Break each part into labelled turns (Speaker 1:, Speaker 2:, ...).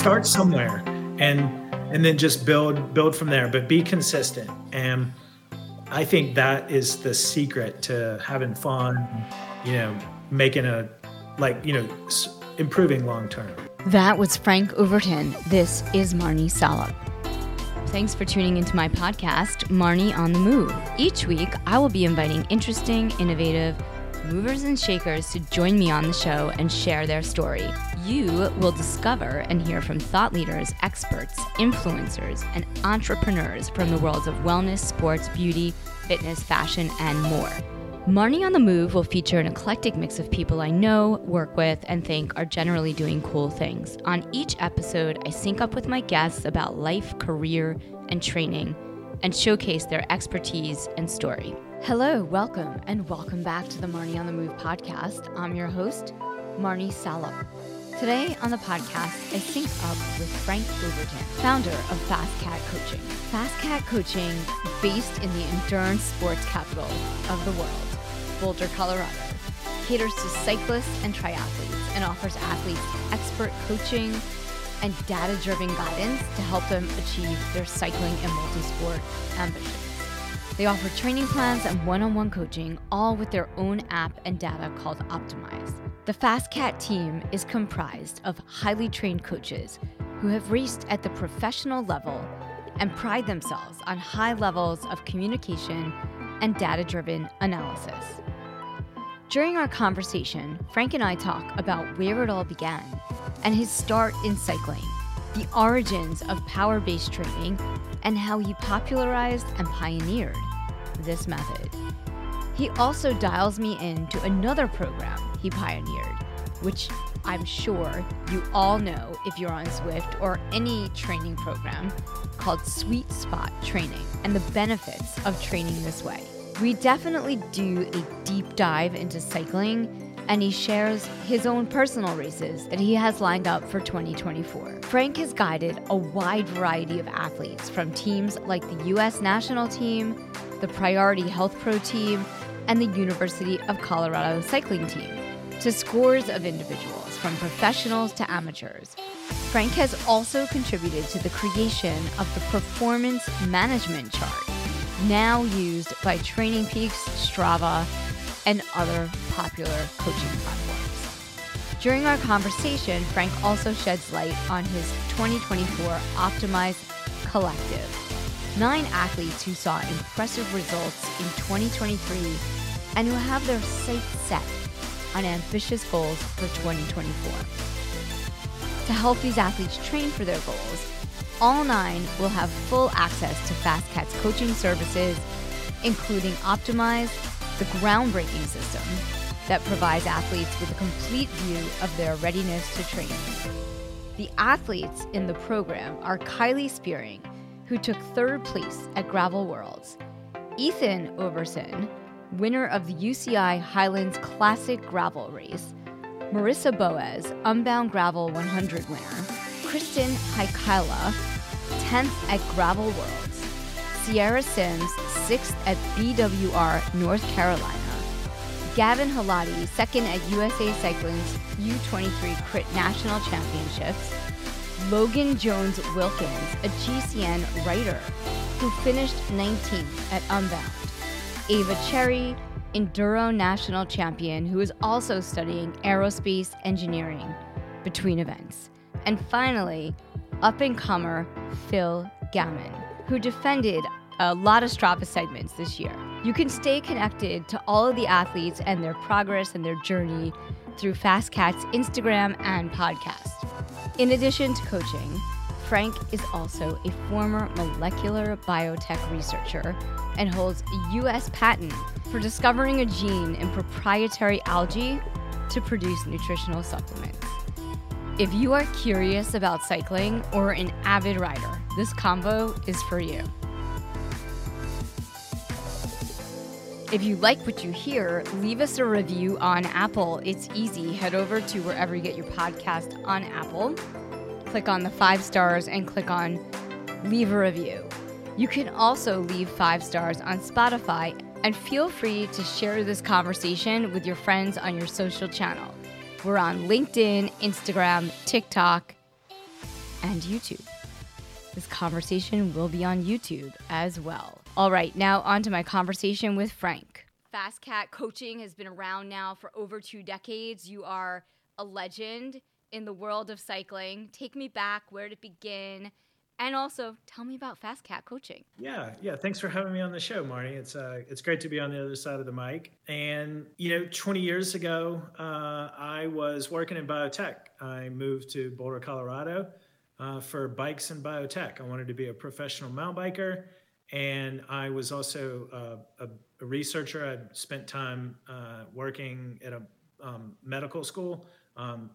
Speaker 1: start somewhere and and then just build build from there but be consistent and i think that is the secret to having fun you know making a like you know improving long term
Speaker 2: that was frank overton this is marnie salop Thanks for tuning into my podcast, Marnie on the Move. Each week, I will be inviting interesting, innovative, movers and shakers to join me on the show and share their story. You will discover and hear from thought leaders, experts, influencers, and entrepreneurs from the worlds of wellness, sports, beauty, fitness, fashion, and more. Marnie on the Move will feature an eclectic mix of people I know, work with, and think are generally doing cool things. On each episode, I sync up with my guests about life, career, and training, and showcase their expertise and story. Hello, welcome, and welcome back to the Marnie on the Move podcast. I'm your host, Marnie Salop. Today on the podcast, I sync up with Frank Overton, founder of FasCat Coaching. FasCat Coaching, based in the endurance sports capital of the world, Boulder, Colorado, caters to cyclists and triathletes and offers athletes expert coaching and data driven guidance to help them achieve their cycling and multisport ambitions. They offer training plans and one on one coaching, all with their own app and data called Optimize. The FasCat team is comprised of highly trained coaches who have raced at the professional level and pride themselves on high levels of communication and data driven analysis. During our conversation, Frank and I talk about where it all began and his start in cycling, the origins of power based training, and how he popularized and pioneered this method. He also dials me into another program he pioneered, which I'm sure you all know if you're on Zwift or any training program called Sweet Spot Training and the benefits of training this way. We definitely do a deep dive into cycling and he shares his own personal races that he has lined up for 2024. Frank has guided a wide variety of athletes from teams like the US national team, the Priority Health Pro team, and the University of Colorado cycling team to scores of individuals from professionals to amateurs. Frank has also contributed to the creation of the performance management chart, now used by TrainingPeaks, Strava, and other popular coaching platforms. During our conversation, Frank also sheds light on his 2024 Optimize Collective nine athletes who saw impressive results in 2023 and who have their sights set on ambitious goals for 2024. To help these athletes train for their goals, all nine will have full access to FasCat's coaching services, including Optimize, the groundbreaking system that provides athletes with a complete view of their readiness to train. The athletes in the program are Kylie Spearing, who took third place at Gravel Worlds, Ethan Overson, winner of the UCI Highlands Classic Gravel Race, Marissa Boaz, Unbound Gravel 100 winner, Kristen Haikala, 10th at Gravel Worlds, Sierra Sims, 6th at BWR North Carolina, Gavin Halati, 2nd at USA Cycling's U23 Crit National Championships, Logan Jones Wilkins, a GCN writer who finished 19th at Unbound. Ava Cherry, Enduro National Champion, who is also studying aerospace engineering between events. And finally, up and comer Phil Gaiman, who defended a lot of Strava segments this year. You can stay connected to all of the athletes and their progress and their journey through FasCat's Instagram and podcast. In addition to coaching, Frank is also a former molecular biotech researcher and holds a U.S. patent for discovering a gene in proprietary algae to produce nutritional supplements. If you are curious about cycling or an avid rider, this combo is for you. If you like what you hear, leave us a review on Apple. It's easy. Head over to wherever you get your podcast on Apple, click on the five stars, and click on leave a review. You can also leave five stars on Spotify and feel free to share this conversation with your friends on your social channel. We're on LinkedIn, Instagram, TikTok, and YouTube. This conversation will be on YouTube as well. All right, now on to my conversation with Frank. FasCat coaching has been around now for over two decades. You are a legend in the world of cycling. Take me back. Where did it begin? And also, tell me about FasCat coaching.
Speaker 1: Yeah, yeah. Thanks for having me on the show, Marnie. It's uh, it's great to be on the other side of the mic. And you know, 20 years ago, uh, I was working in biotech. I moved to Boulder, Colorado, uh, for bikes and biotech. I wanted to be a professional mountain biker, and I was also uh, a, a, researcher. I'd spent time uh, working at a um, medical school, um,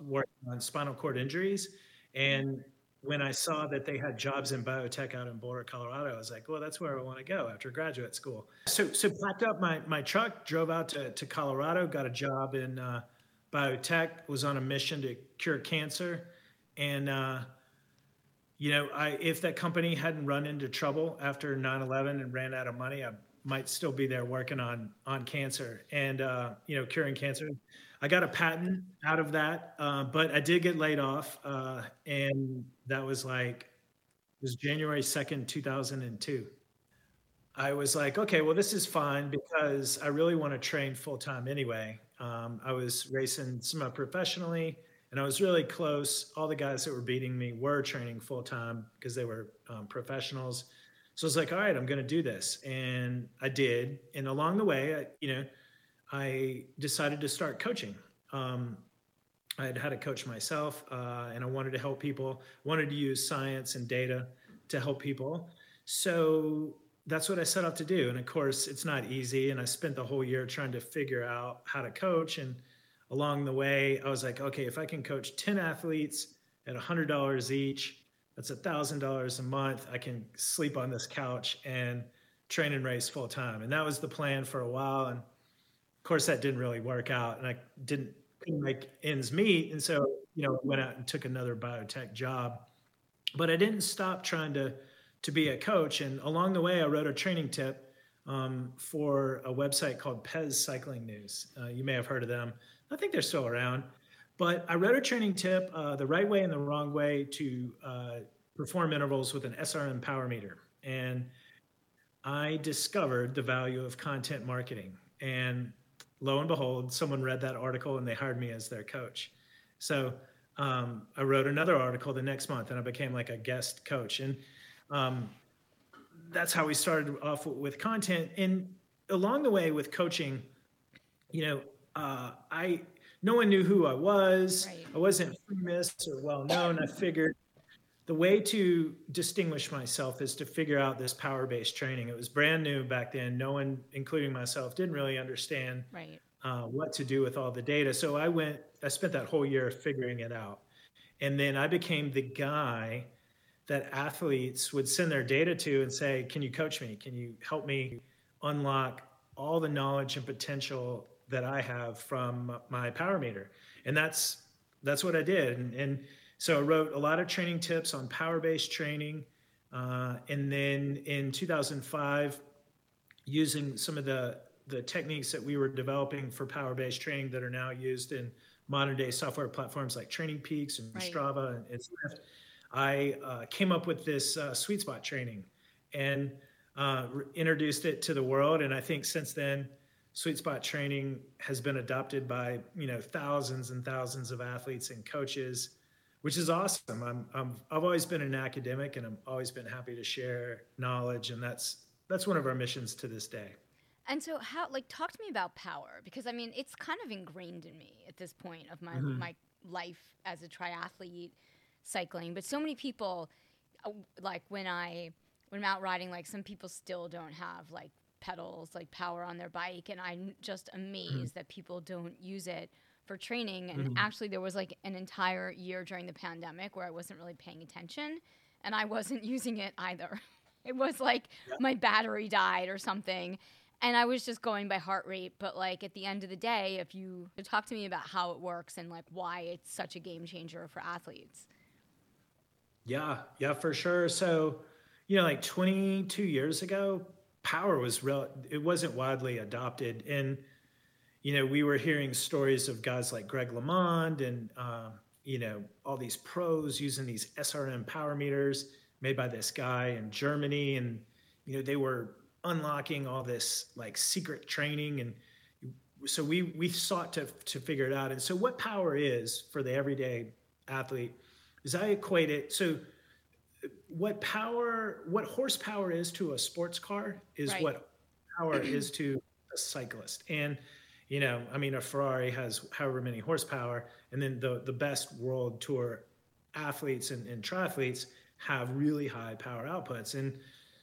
Speaker 1: working on spinal cord injuries, and when I saw that they had jobs in biotech out in Boulder, Colorado, I was like, well, that's where I want to go after graduate school. So, so packed up my, my truck, drove out to, to Colorado, got a job in uh, biotech, was on a mission to cure cancer. And, uh, you know, I, if that company hadn't run into trouble after 9 11 and ran out of money, I might still be there working on, on cancer and, uh, you know, curing cancer. I got a patent out of that, uh, but I did get laid off, uh, and that was like it was January second, two thousand and two. I was like, okay, well, this is fine because I really want to train full time anyway. Um, I was racing semi professionally, and I was really close. All the guys that were beating me were training full time because they were um, professionals. So I was like, all right, I'm going to do this, and I did. And along the way, I, you know I decided to start coaching. Um, I had had a coach myself, uh, and I wanted to help people. Wanted to use science and data to help people. So that's what I set out to do. And of course, it's not easy. And I spent the whole year trying to figure out how to coach. And along the way, I was like, okay, if I can coach 10 athletes at $100 each, that's $1,000 a month. I can sleep on this couch and train and race full time. And that was the plan for a while. And of course, that didn't really work out, and I didn't make ends meet, and so you know went out and took another biotech job. But I didn't stop trying to to be a coach, and along the way, I wrote a training tip um, for a website called Pez Cycling News. Uh, you may have heard of them. I think they're still around. But I wrote a training tip, uh, the right way and the wrong way to uh, perform intervals with an SRM power meter. And I discovered the value of content marketing. And lo and behold, someone read that article and they hired me as their coach. So um, I wrote another article the next month and I became like a guest coach. And um, that's how we started off with content. And along the way with coaching, you know, uh, I no one knew who I was. Right. I wasn't famous or well known. I figured the way to distinguish myself is to figure out this power based training. It was brand new back then. No one, including myself, didn't really understand right. uh, what to do with all the data. So I went, I spent that whole year figuring it out. And then I became the guy that athletes would send their data to and say, Can you coach me? Can you help me unlock all the knowledge and potential that I have from my power meter? And that's that's what I did. And, and so I wrote a lot of training tips on power based training. Uh, and then in 2005, using some of the, the techniques that we were developing for power based training that are now used in modern day software platforms like TrainingPeaks and right. Strava and, and Zwift, I uh, came up with this uh, sweet spot training and uh, re- introduced it to the world. And I think since then, sweet spot training has been adopted by you know thousands and thousands of athletes and coaches which is awesome. I'm, I'm I've always been an academic, and i've always been happy to share knowledge, and that's that's one of our missions to this day.
Speaker 2: And so, how like talk to me about power because I mean it's kind of ingrained in me at this point of my mm-hmm. my life as a triathlete, cycling. But so many people, like when I when I'm out riding, like some people still don't have like pedals, like power on their bike, and I'm just amazed mm-hmm. that people don't use it for training. And mm-hmm. actually, there was like an entire year during the pandemic where I wasn't really paying attention and I wasn't using it either. it was like yeah. my battery died or something. And I was just going by heart rate. But like at the end of the day, if you talk to me about how it works and like why it's such a game changer for athletes.
Speaker 1: Yeah, yeah, for sure. So, you know, like 22 years ago, power was real, it wasn't widely adopted. And you know, we were hearing stories of guys like Greg LeMond and uh, you know, all these pros using these SRM power meters made by this guy in Germany. And, you know, they were unlocking all this like secret training. And so we, we sought to, to figure it out. And so what power is for the everyday athlete is I equate it. So what power, what horsepower is to a sports car is right. what power is to a cyclist. And, you know, I mean, a Ferrari has however many horsepower, and then the the best world tour athletes and, and triathletes have really high power outputs, and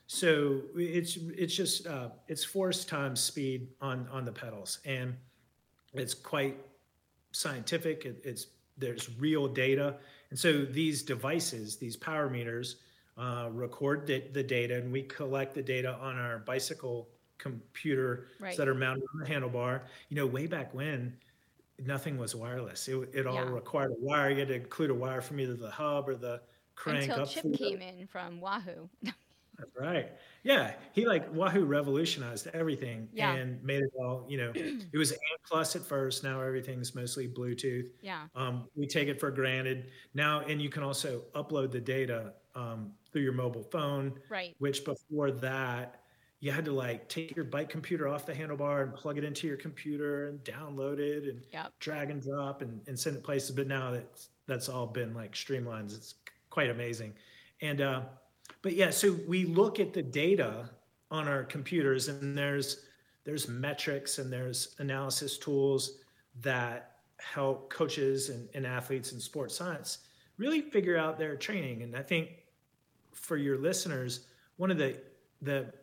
Speaker 1: so it's it's just uh, it's force times speed on on the pedals, and it's quite scientific. It, it's there's real data, and so these devices, these power meters, uh, record the, the data, and we collect the data on our bicycle computer right. that are mounted on the handlebar. You know, way back when, nothing was wireless. It, it all yeah. required a wire. You had to include a wire from either the hub or the crank.
Speaker 2: Until Chip came in from Wahoo.
Speaker 1: That's right. Yeah, he like Wahoo revolutionized everything yeah. and made it all. You know, it was A plus at first. Now everything's mostly Bluetooth.
Speaker 2: Yeah.
Speaker 1: Um, we take it for granted now, and you can also upload the data um, through your mobile phone.
Speaker 2: Right.
Speaker 1: Which before that, you had to like take your bike computer off the handlebar and plug it into your computer and download it and
Speaker 2: yep.
Speaker 1: drag and drop and, and send it places. But now that's that's all been like streamlined. It's quite amazing. And uh, but yeah, so we look at the data on our computers and there's there's metrics and there's analysis tools that help coaches and, and athletes in sports science really figure out their training. And I think for your listeners, one of the the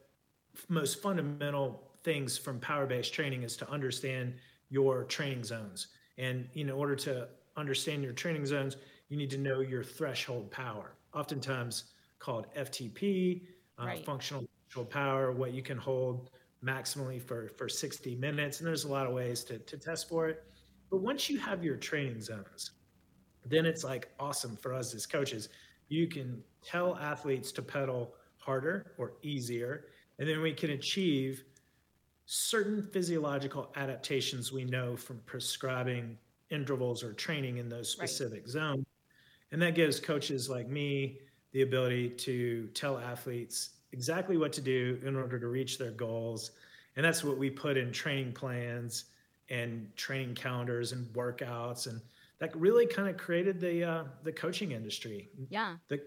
Speaker 1: most fundamental things from power based training is to understand your training zones. And in order to understand your training zones, you need to know your threshold power, oftentimes called FTP, uh, right. functional threshold power, what you can hold maximally for, for 60 minutes. And there's a lot of ways to, to test for it. But once you have your training zones, then it's like awesome for us as coaches. You can tell athletes to pedal harder or easier and then we can achieve certain physiological adaptations we know from prescribing intervals or training in those specific right. zones. And that gives coaches like me the ability to tell athletes exactly what to do in order to reach their goals. And that's what we put in training plans and training calendars and workouts. And that really kind of created the uh, the coaching industry.
Speaker 2: Yeah.
Speaker 1: The,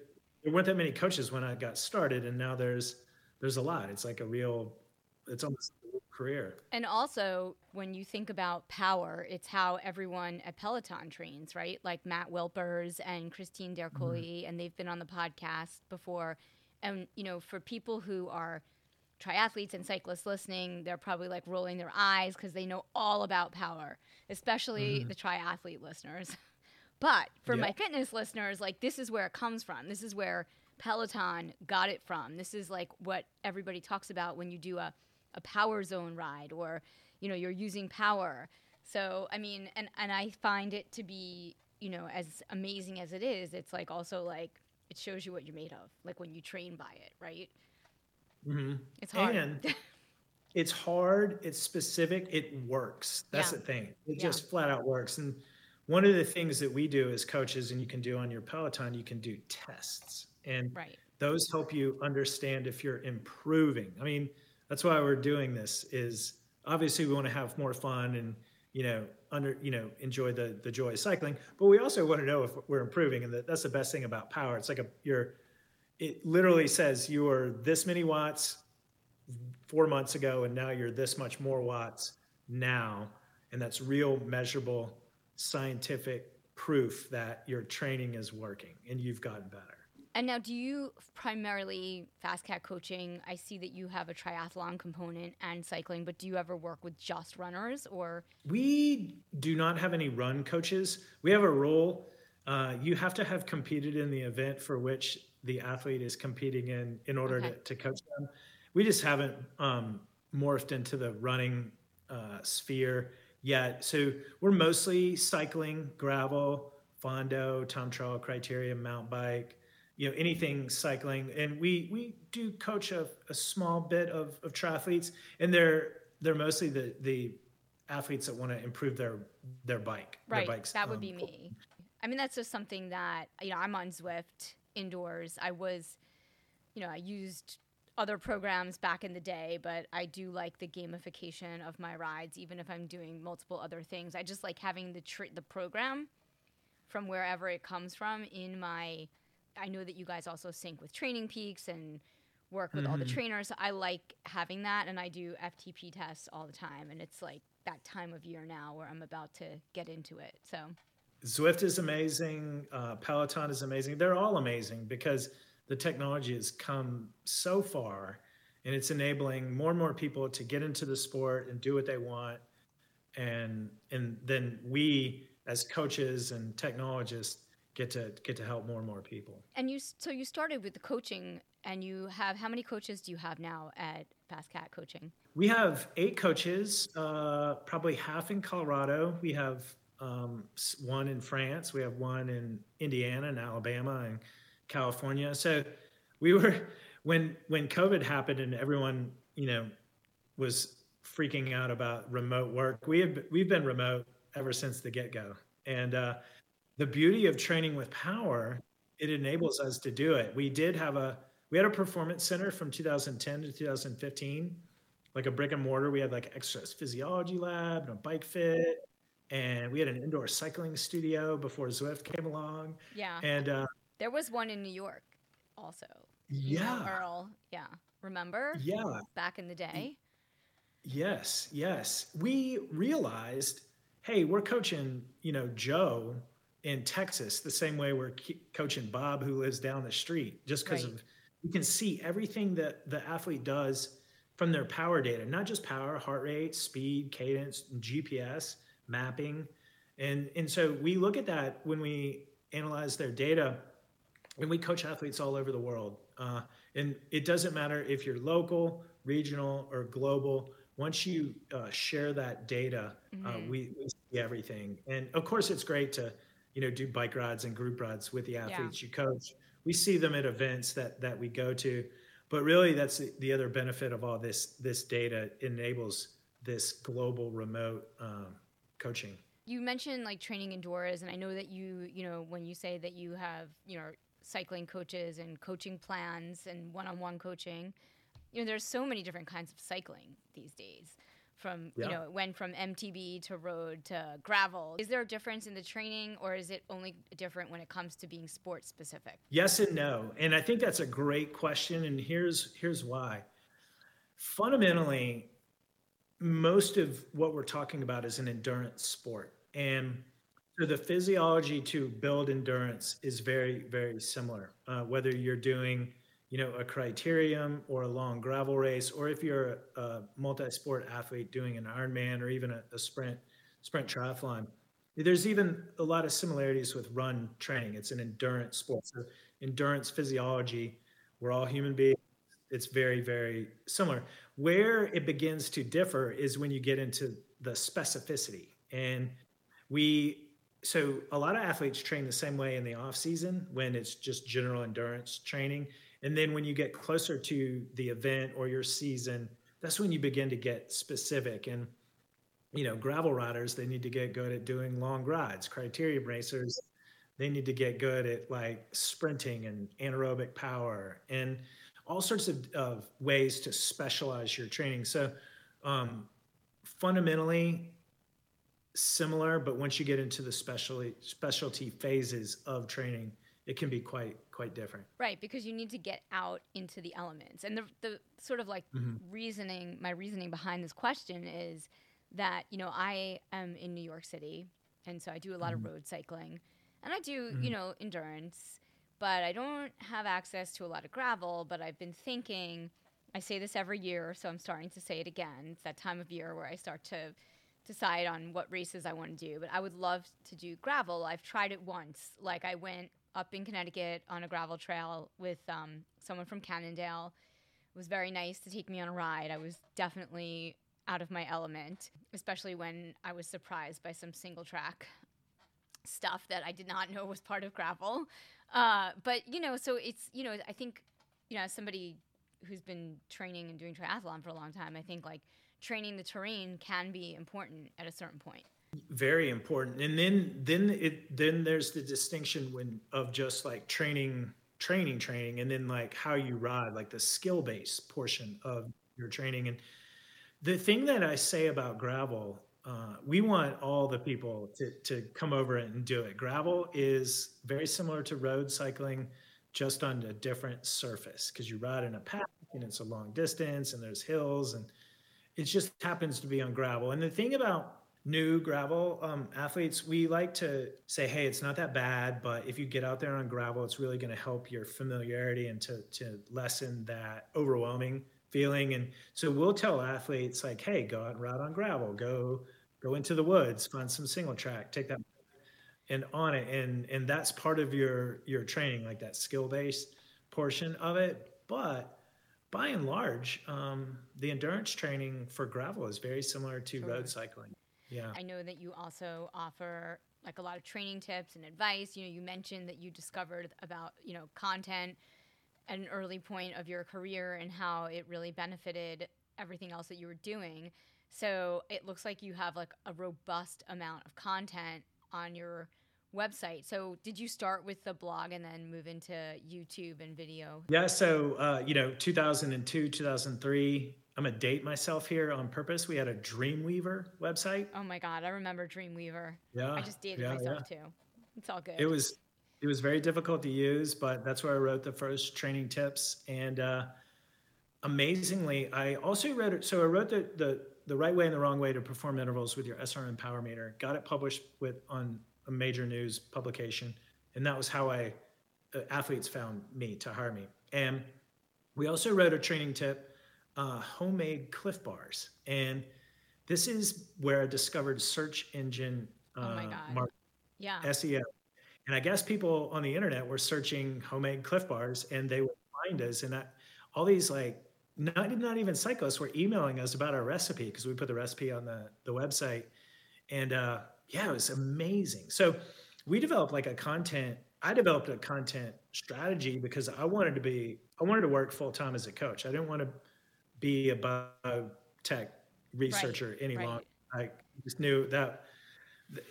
Speaker 1: there weren't that many coaches when I got started, and now there's there's a lot. It's like a real, it's almost a career.
Speaker 2: And also, when you think about power, it's how everyone at Peloton trains, right? Like Matt Wilpers and Christine D'Ercole, mm-hmm. and they've been on the podcast before. And, you know, for people who are triathletes and cyclists listening, they're probably like rolling their eyes because they know all about power, especially mm-hmm. the triathlete listeners. But for yep. my fitness listeners, like this is where it comes from. This is where Peloton got it from. This is like what everybody talks about when you do a, a power zone ride or, you know, you're using power. So, I mean, and, and I find it to be, you know, as amazing as it is, it's like also like it shows you what you're made of, like when you train by it, right?
Speaker 1: Mm-hmm.
Speaker 2: It's hard.
Speaker 1: And it's hard, it's specific, it works. That's yeah. the thing. It yeah. just flat out works. And one of the things that we do as coaches, and you can do on your Peloton, you can do tests and
Speaker 2: right.
Speaker 1: those help you understand if you're improving i mean that's why we're doing this is obviously we want to have more fun and you know under you know enjoy the the joy of cycling but we also want to know if we're improving and that, that's the best thing about power it's like a you're it literally says you were this many watts four months ago and now you're this much more watts now and that's real measurable scientific proof that your training is working and you've gotten better
Speaker 2: and now, do you primarily FasCat coaching? I see that you have a triathlon component and cycling, but do you ever work with just runners or?
Speaker 1: We do not have any run coaches. We have a rule. Uh, you have to have competed in the event for which the athlete is competing in in order okay. to, to, coach them. We just haven't um, morphed into the running uh, sphere yet. So we're mostly cycling, gravel, fondo, time trial criterium, mountain bike you know anything cycling and we we do coach a, a small bit of, of triathletes and they're they're mostly the the athletes that want to improve their their bike
Speaker 2: right
Speaker 1: their bikes
Speaker 2: that would um, be me I mean, that's just something that, you know, I'm on Zwift indoors. I was, you know, I used other programs back in the day, but I do like the gamification of my rides, even if I'm doing multiple other things. I just like having the tr- the program from wherever it comes from in my. I know that you guys also sync with TrainingPeaks and work with mm-hmm. all the mm-hmm. trainers. I like having that, and I do FTP tests all the time, and it's like that time of year now where I'm about to get into it. So.
Speaker 1: Zwift is amazing. Uh, Peloton is amazing. They're all amazing because the technology has come so far and it's enabling more and more people to get into the sport and do what they want and and then we as coaches and technologists get to get to help more and more people
Speaker 2: and you so you started with the coaching and you have how many coaches do you have now at FasCat coaching
Speaker 1: we have eight coaches uh, probably half in colorado we have um, one in france we have one in indiana and alabama and California. So we were when when COVID happened and everyone you know was freaking out about remote work. We have we've been remote ever since the get go, and uh, the beauty of training with power it enables us to do it. We did have a we had a performance center from 2010 to 2015, like a brick and mortar. We had like exercise physiology lab and a bike fit, and we had an indoor cycling studio before Zwift came along.
Speaker 2: Yeah,
Speaker 1: and uh,
Speaker 2: there was one in New York also.
Speaker 1: Yeah.
Speaker 2: know, Earl. Yeah. Remember?
Speaker 1: Yeah.
Speaker 2: Back in the day?
Speaker 1: Yes. Yes. We realized, hey, we're coaching, you know, Joe in Texas the same way we're coaching Bob who lives down the street just because right. of you can see everything that the athlete does from their power data, not just power, heart rate, speed, cadence, GPS, mapping. And and so we look at that when we analyze their data and we coach athletes all over the world. Uh, and it doesn't matter if you're local, regional, or global. Once you uh, share that data, uh, mm-hmm. uh, we, we, see everything. And of course, it's great to, you know, do bike rides and group rides with the athletes yeah. you coach. We see them at events that that we go to, but really, that's the, the other benefit of all this. This data enables this global remote um, coaching
Speaker 2: you mentioned like training indoors and i know that you you know when you say that you have you know cycling coaches and coaching plans and one-on-one coaching. You know, there's so many different kinds of cycling these days. From yeah. you know, it went from MTB to road to gravel. Is there a difference in the training, or is it only different when it comes to being sport specific?
Speaker 1: Yes and no, and I think that's a great question. And here's here's why. Fundamentally, most of what we're talking about is an endurance sport, and so the physiology to build endurance is very, very similar. Uh, whether you're doing, you know, a criterium or a long gravel race, or if you're a, a multi-sport athlete doing an Ironman or even a, a sprint sprint triathlon, there's even a lot of similarities with run training. It's an endurance sport. So endurance physiology, we're all human beings. It's very, very similar. Where it begins to differ is when you get into the specificity. And we so a lot of athletes train the same way in the off season when it's just general endurance training and then when you get closer to the event or your season that's when you begin to get specific and you know gravel riders they need to get good at doing long rides criterium racers they need to get good at like sprinting and anaerobic power and all sorts of, of ways to specialize your training so um, fundamentally similar, but once you get into the specialty specialty phases of training, it can be quite quite different.
Speaker 2: Right, because you need to get out into the elements. And the the sort of like mm-hmm. reasoning, my reasoning behind this question is that, you know, I am in New York City and so I do a lot mm-hmm. of road cycling and I do, mm-hmm. you know, endurance, but I don't have access to a lot of gravel, but I've been thinking I say this every year, so I'm starting to say it again. It's that time of year where I start to decide on what races I want to do, but I would love to do gravel. I've tried it once. Like I went up in Connecticut on a gravel trail with um, someone from Cannondale. It was very nice to take me on a ride. I was definitely out of my element, especially when I was surprised by some single track stuff that I did not know was part of gravel. Uh, but you know, so it's you know, I think you know, as somebody who's been training and doing triathlon for a long time, I think like training the terrain can be important at a certain point.
Speaker 1: very important and then then it then there's the distinction when of just like training training training and then like how you ride like the skill based portion of your training and the thing that i say about gravel uh, we want all the people to, to come over and do it. Gravel is very similar to road cycling just on a different surface because you ride in a pack and it's a long distance and there's hills and it just happens to be on gravel. And the thing about new gravel um, athletes, we like to say, hey, it's not that bad, but if you get out there on gravel, it's really going to help your familiarity and to, to lessen that overwhelming feeling. And so we'll tell athletes like, hey, go out and ride on gravel, go go into the woods, find some single track, take that and on it. And and that's part of your your training, like that skill based portion of it. But by and large, um, the endurance training for gravel is very similar to sure. road cycling. Yeah.
Speaker 2: I know that you also offer like a lot of training tips and advice. You know, you mentioned that you discovered about, you know, content at an early point of your career and how it really benefited everything else that you were doing. So it looks like you have like a robust amount of content on your website. So did you start with the blog and then move into YouTube and video?
Speaker 1: Yeah. So, uh, you know, 2002, 2003, I'm gonna date myself here on purpose. We had a Dreamweaver website.
Speaker 2: Oh my god, I remember Dreamweaver.
Speaker 1: Yeah,
Speaker 2: I just dated yeah, myself yeah. too. It's all good.
Speaker 1: It was it was very difficult to use, but that's where I wrote the first training tips. And uh, amazingly, I also wrote So I wrote the, the the right way and the wrong way to perform intervals with your SRM power meter. Got it published with on a major news publication, and that was how I uh, athletes found me to hire me. And we also wrote a training tip uh, homemade Clif bars, and this is where I discovered search engine.
Speaker 2: Uh, oh my god! Market, yeah.
Speaker 1: SEO, and I guess people on the internet were searching homemade Clif bars, and they would find us, and that all these like not not even cyclists were emailing us about our recipe because we put the recipe on the the website, and uh, yeah, it was amazing. So we developed like a content. I developed a content strategy because I wanted to be I wanted to work full time as a coach. I didn't want to be a biotech researcher right, any right. longer. I just knew that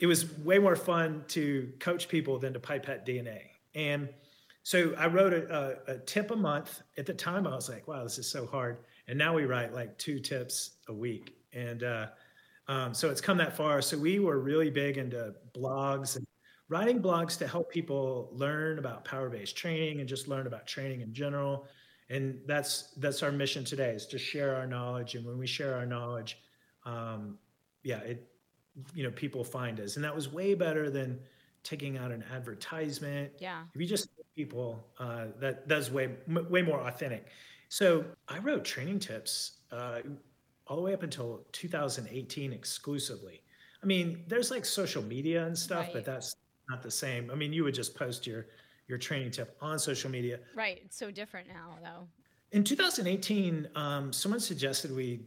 Speaker 1: it was way more fun to coach people than to pipette DNA. And so I wrote a, a, a, tip a month. At the time, I was like, wow, this is so hard. And now we write like two tips a week. And uh, um, so it's come that far. So we were really big into blogs and writing blogs to help people learn about power based training and just learn about training in general and that's that's our mission today is to share our knowledge and when we share our knowledge um, yeah it you know people find us and that was way better than taking out an advertisement
Speaker 2: yeah
Speaker 1: if you just people uh, that that's way way more authentic so i wrote training tips uh, all the way up until 2018 exclusively i mean there's like social media and stuff right. but that's not the same i mean you would just post your your training tip on social media.
Speaker 2: Right. It's so different now, though.
Speaker 1: In 2018, um, someone suggested we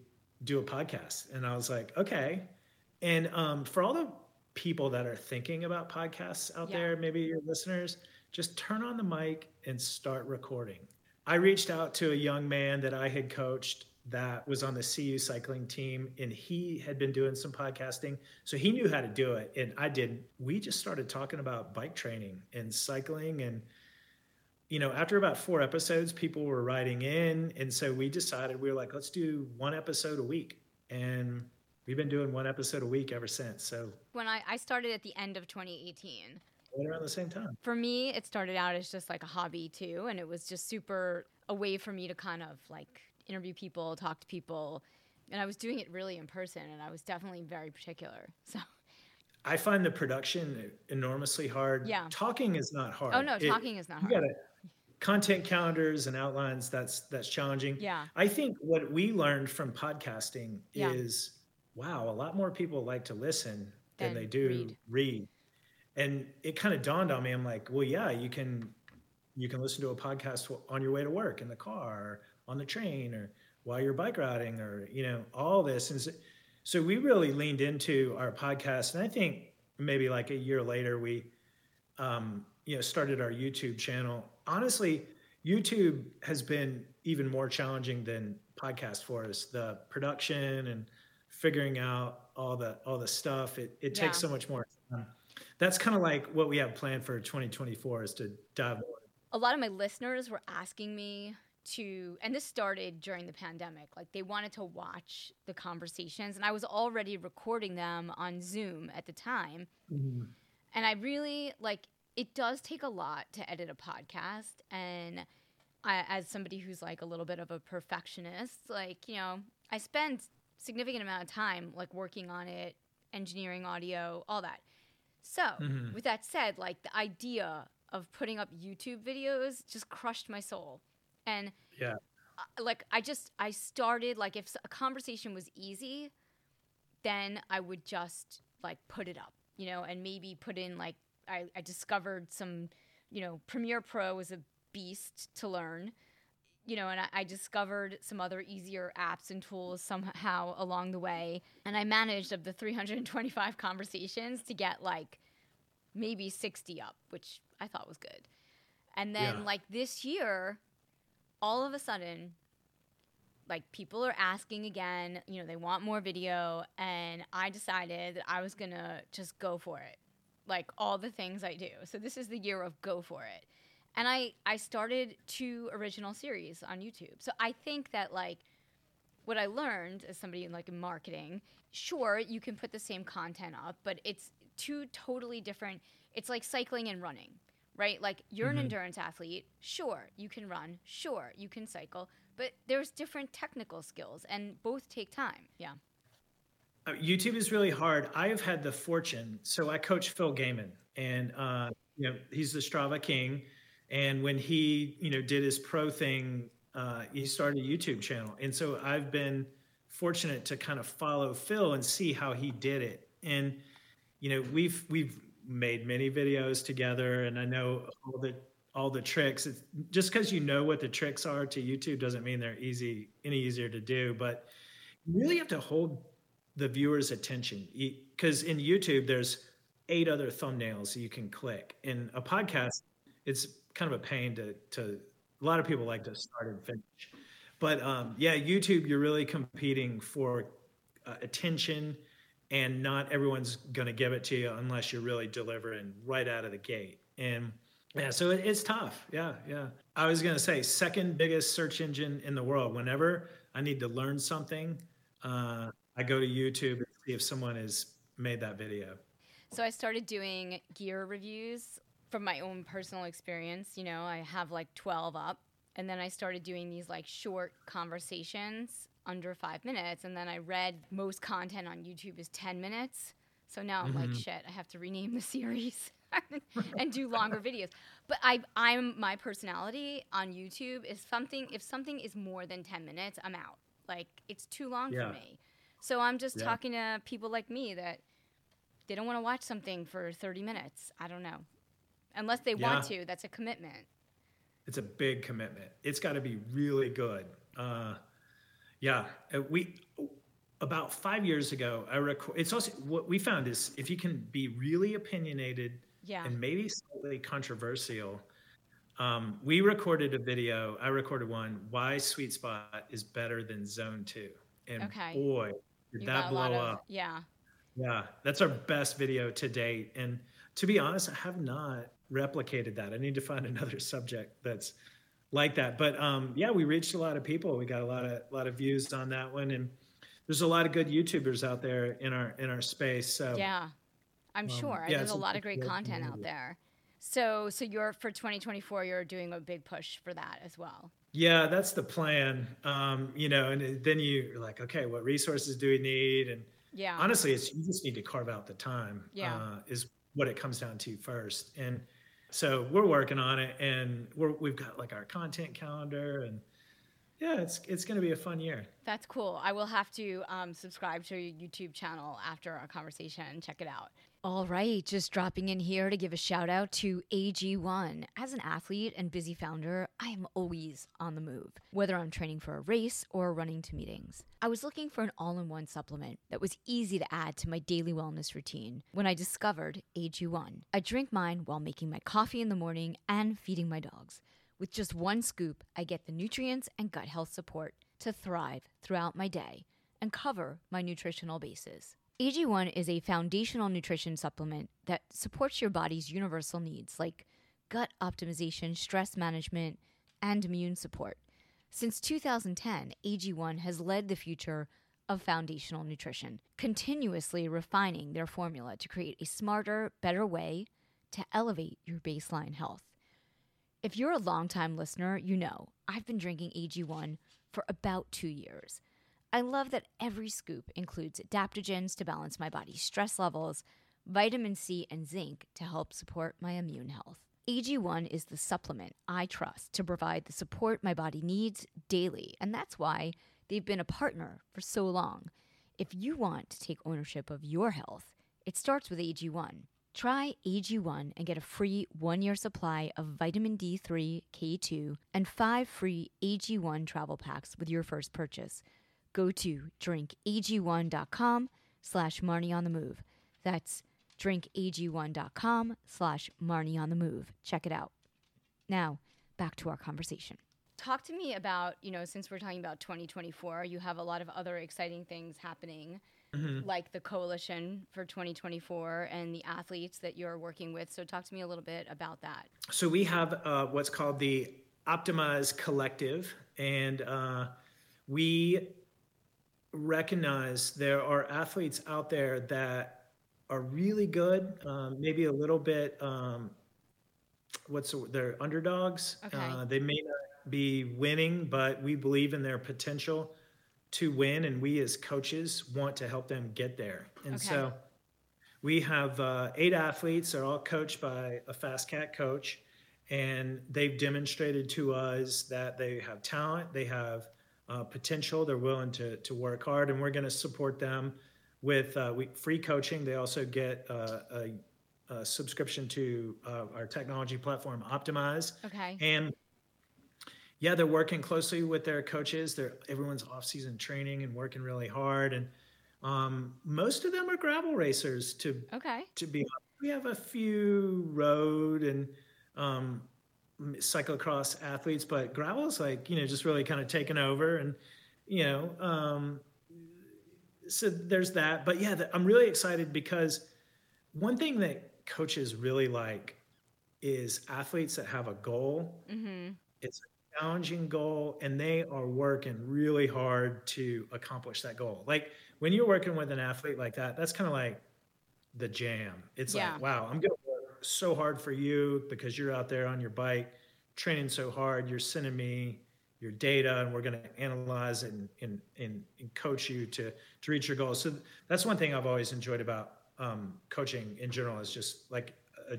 Speaker 1: do a podcast, and I was like, okay. And um, for all the people that are thinking about podcasts out yeah. there, maybe your listeners, just turn on the mic and start recording. I reached out to a young man that I had coached that was on the CU cycling team and he had been doing some podcasting. So he knew how to do it and I didn't. We just started talking about bike training and cycling and you know, after about four episodes, people were writing in. And so we decided we were like, let's do one episode a week. And we've been doing one episode a week ever since. So
Speaker 2: when I, I started at the end of 2018.
Speaker 1: Right around the same time.
Speaker 2: For me, it started out as just like a hobby too. And it was just super a way for me to kind of like interview people, talk to people, and I was doing it really in person, and I was definitely very particular. So.
Speaker 1: I find the production enormously hard.
Speaker 2: Yeah.
Speaker 1: Talking is not hard.
Speaker 2: Oh no, talking it, is not hard. You gotta,
Speaker 1: content calendars and outlines that's that's challenging.
Speaker 2: Yeah.
Speaker 1: I think what we learned from podcasting yeah. is wow, a lot more people like to listen than, they do read. read. And it kind of dawned on me. I'm like, well, yeah, you can you can listen to a podcast on your way to work in the car on the train or while you're bike riding or you know all this and so, so we really leaned into our podcast and i think maybe like a year later we um, you know started our youtube channel honestly youtube has been even more challenging than podcast for us the production and figuring out all the all the stuff. It it
Speaker 2: Yeah.
Speaker 1: takes so much more time. That's kind of like what we have planned for 2024 is to dive more.
Speaker 2: a lot of my listeners were asking me to and this started during the pandemic like they wanted to watch the conversations and i was already recording them on zoom at the time mm-hmm. and i really like it does take a lot to edit a podcast and I, as somebody who's like a little bit of a perfectionist like you know i spend significant amount of time like working on it engineering audio all that so, with that said, like the idea of putting up YouTube videos just crushed my soul. And
Speaker 1: Yeah.
Speaker 2: uh, like I just I started like if a conversation was easy, then I would just like put it up, you know, and maybe put in like I, I discovered some, you know, Premiere Pro is a beast to learn. You know, and I, I discovered some other easier apps and tools somehow along the way. And I managed of the 325 conversations to get like maybe 60 up, which I thought was good. And then
Speaker 1: Yeah.
Speaker 2: like this year, all of a sudden, like people are asking again, you know, they want more video. And I decided that I was going to just go for it. Like all the things I do. So this is the year of go for it. And I, I started two original series on YouTube. So I think that like what I learned as somebody in like marketing, sure, you can put the same content up, but it's two totally different. It's like cycling and running, right? Like you're an endurance athlete, sure, you can run, sure, you can cycle, but there's different technical skills and both take time. Yeah.
Speaker 1: Uh, YouTube is really hard. I have had the fortune. So I coach Phil Gaiman, and uh, you know he's the Strava king. And when he you know did his pro thing, uh, he started a YouTube channel. And so I've been fortunate to kind of follow Phil and see how he did it. And you know we've we've made many videos together, and I know all the all the tricks. It's, just because you know what the tricks are to YouTube doesn't mean they're easy any easier to do. But you really have to hold the viewer's attention because in YouTube there's eight other thumbnails you can click. In a podcast, it's kind of a pain to to a lot of people like to start and finish. But um, yeah, YouTube, you're really competing for uh, attention, and not everyone's going to give it to you unless you're really delivering right out of the gate. And yeah, so it, it's tough. Yeah, yeah. I was going to say second biggest search engine in the world. Whenever I need to learn something, uh, I go to YouTube and see if someone has made that video.
Speaker 2: So I started doing gear reviews from my own personal experience. You know, I have like 12 up. And then I started doing these like short conversations under five minutes. And then I read most content on YouTube is 10 minutes. So now I'm like, mm-hmm. shit, I have to rename the series and do longer videos. But I, I'm my personality on YouTube is something. If something is more than 10 minutes, I'm out. Like it's too long
Speaker 1: Yeah.
Speaker 2: for me. So I'm just
Speaker 1: Yeah.
Speaker 2: talking to people like me that they don't want to watch something for 30 minutes. I don't know. Unless they want to, that's a commitment.
Speaker 1: It's a big commitment. It's got to be really good. Uh, yeah, uh, we about five years ago. I record. It's also what we found is if you can be really opinionated
Speaker 2: Yeah.
Speaker 1: and maybe slightly controversial. Um, we recorded a video. I recorded one. Why Sweet Spot is better than Zone Two, and
Speaker 2: Okay.
Speaker 1: boy, did
Speaker 2: You
Speaker 1: that blow
Speaker 2: of,
Speaker 1: up.
Speaker 2: yeah.
Speaker 1: Yeah, that's our best video to date. And to be honest, I have not replicated that. I need to find another subject that's like that. But um, yeah, we reached a lot of people. We got a lot of a lot of views on that one, and there's a lot of good YouTubers out there in our in our space. So
Speaker 2: Yeah. I'm sure.
Speaker 1: Um, yeah,
Speaker 2: There's a lot of great content out there. So, so you're for 2024, you're doing a big push for that as well.
Speaker 1: yeah, that's the plan. Um, you know, and then you're like, okay, what resources do we need? And
Speaker 2: Yeah.
Speaker 1: honestly, it's you just need to carve out the time.
Speaker 2: Yeah.
Speaker 1: uh, is what it comes down to first. And so we're working on it, and we're, we've got like our content calendar, and yeah, it's it's going to be a fun year.
Speaker 2: That's cool. I will have to um, subscribe to your YouTube channel after our conversation and check it out. All right, just dropping in here to give a shout out to AG1. As an athlete and busy founder, I am always on the move, whether I'm training for a race or running to meetings. I was looking for an all in one supplement that was easy to add to my daily wellness routine when I discovered AG1. I drink mine while making my coffee in the morning and feeding my dogs. With just one scoop, I get the nutrients and gut health support to thrive throughout my day and cover my nutritional bases. AG1 is a foundational nutrition supplement that supports your body's universal needs like gut optimization, stress management, and immune support. Since 2010, AG1 has led the future of foundational nutrition, continuously refining their formula to create a smarter, better way to elevate your baseline health. If you're a longtime listener, you know I've been drinking AG1 for about two years. I love that every scoop includes adaptogens to balance my body's stress levels, vitamin C, and zinc to help support my immune health. AG1 is the supplement I trust to provide the support my body needs daily, and that's why they've been a partner for so long. If you want to take ownership of your health, it starts with AG1. Try AG1 and get a free one year supply of vitamin D3, K2, and five free AG1 travel packs with your first purchase. Go to drinkag1.com slash Marnie on the move. That's drinkag1.com slash Marnie on the move. Check it out. Now, back to our conversation. Talk to me about, you know, since we're talking about 2024, you have a lot of other exciting things happening, mm-hmm. like the coalition for 2024 and the athletes that you're working with. So, talk to me a little bit about that.
Speaker 1: So, we have uh, what's called the Optimize Collective, and uh, we recognize there are athletes out there that are really good, um, maybe a little bit. Um, what's the, they're underdogs. Okay. Uh, they may not be winning, but we believe in their potential to win, and we as coaches want to help them get there. And okay. so we have uh, eight athletes. They're all coached by a FasCat coach, and they've demonstrated to us that they have talent, they have uh, potential, they're willing to to work hard, and we're going to support them with uh, we, free coaching. They also get uh, a, a, subscription to uh, our technology platform, Optimize.
Speaker 2: Okay.
Speaker 1: And yeah, they're working closely with their coaches. They're everyone's off-season training and working really hard. And um, most of them are gravel racers. To
Speaker 2: okay.
Speaker 1: To be honest, we have a few road and um, cyclocross athletes, but gravel is like you know just really kind of taken over and you know um, so there's that. But yeah, the, I'm really excited because one thing that coaches really like is athletes that have a goal. Mm-hmm. It's a challenging goal, and they are working really hard to accomplish that goal. Like when you're working with an athlete like that, that's kind of like the jam. It's yeah. like, wow, I'm going so hard for you because you're out there on your bike training so hard. You're sending me your data and we're going to analyze and, and, and, and, coach you to, to reach your goals. So that's one thing I've always enjoyed about um, coaching in general is just like a,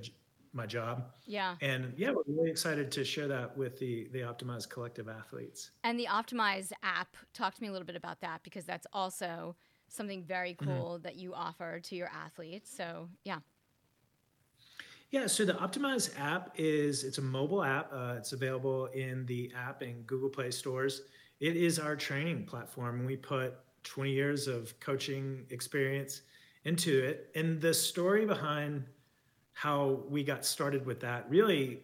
Speaker 1: my job.
Speaker 2: Yeah.
Speaker 1: And yeah, we're really excited to share that with the, the Optimize Collective athletes.
Speaker 2: And the Optimize app, talk to me a little bit about that because that's also something very mm-hmm. cool mm-hmm. that you offer to your athletes. So yeah.
Speaker 1: Yeah, so the Optimize app is it's a mobile app. Uh, it's available in the app and Google Play stores. It is our training platform. We put 20 years of coaching experience into it, and the story behind how we got started with that really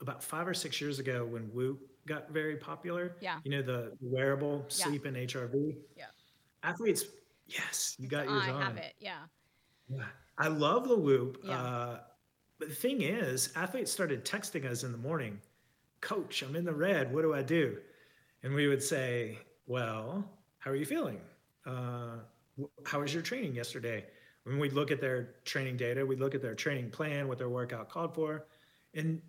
Speaker 1: about five or six years ago when Whoop got very popular.
Speaker 2: Yeah,
Speaker 1: you know the wearable sleep yeah. and HRV.
Speaker 2: Yeah,
Speaker 1: athletes. Yes, you got yours
Speaker 2: I
Speaker 1: on.
Speaker 2: I have it. Yeah.
Speaker 1: Yeah, I love the Whoop. Yeah. Uh, but the thing is, athletes started texting us in the morning, Coach, I'm in the red. What do I do? And we would say, Well, how are you feeling? Uh, how was your training yesterday? When we'd look at their training data, we'd look at their training plan, what their workout called for. And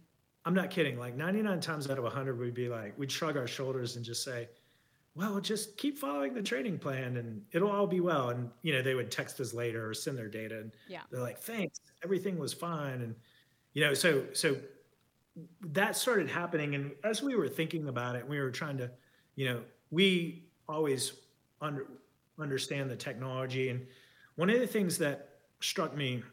Speaker 1: I'm not kidding, like 99 times out of 100, we'd be like, we'd shrug our shoulders and just say, well, just keep following the training plan and it'll all be well. And, you know, they would text us later or send their data and
Speaker 2: yeah.
Speaker 1: they're like, thanks, everything was fine. And, you know, so, so that started happening. And as we were thinking about it, we were trying to, you know, we always under, understand the technology. And one of the things that struck me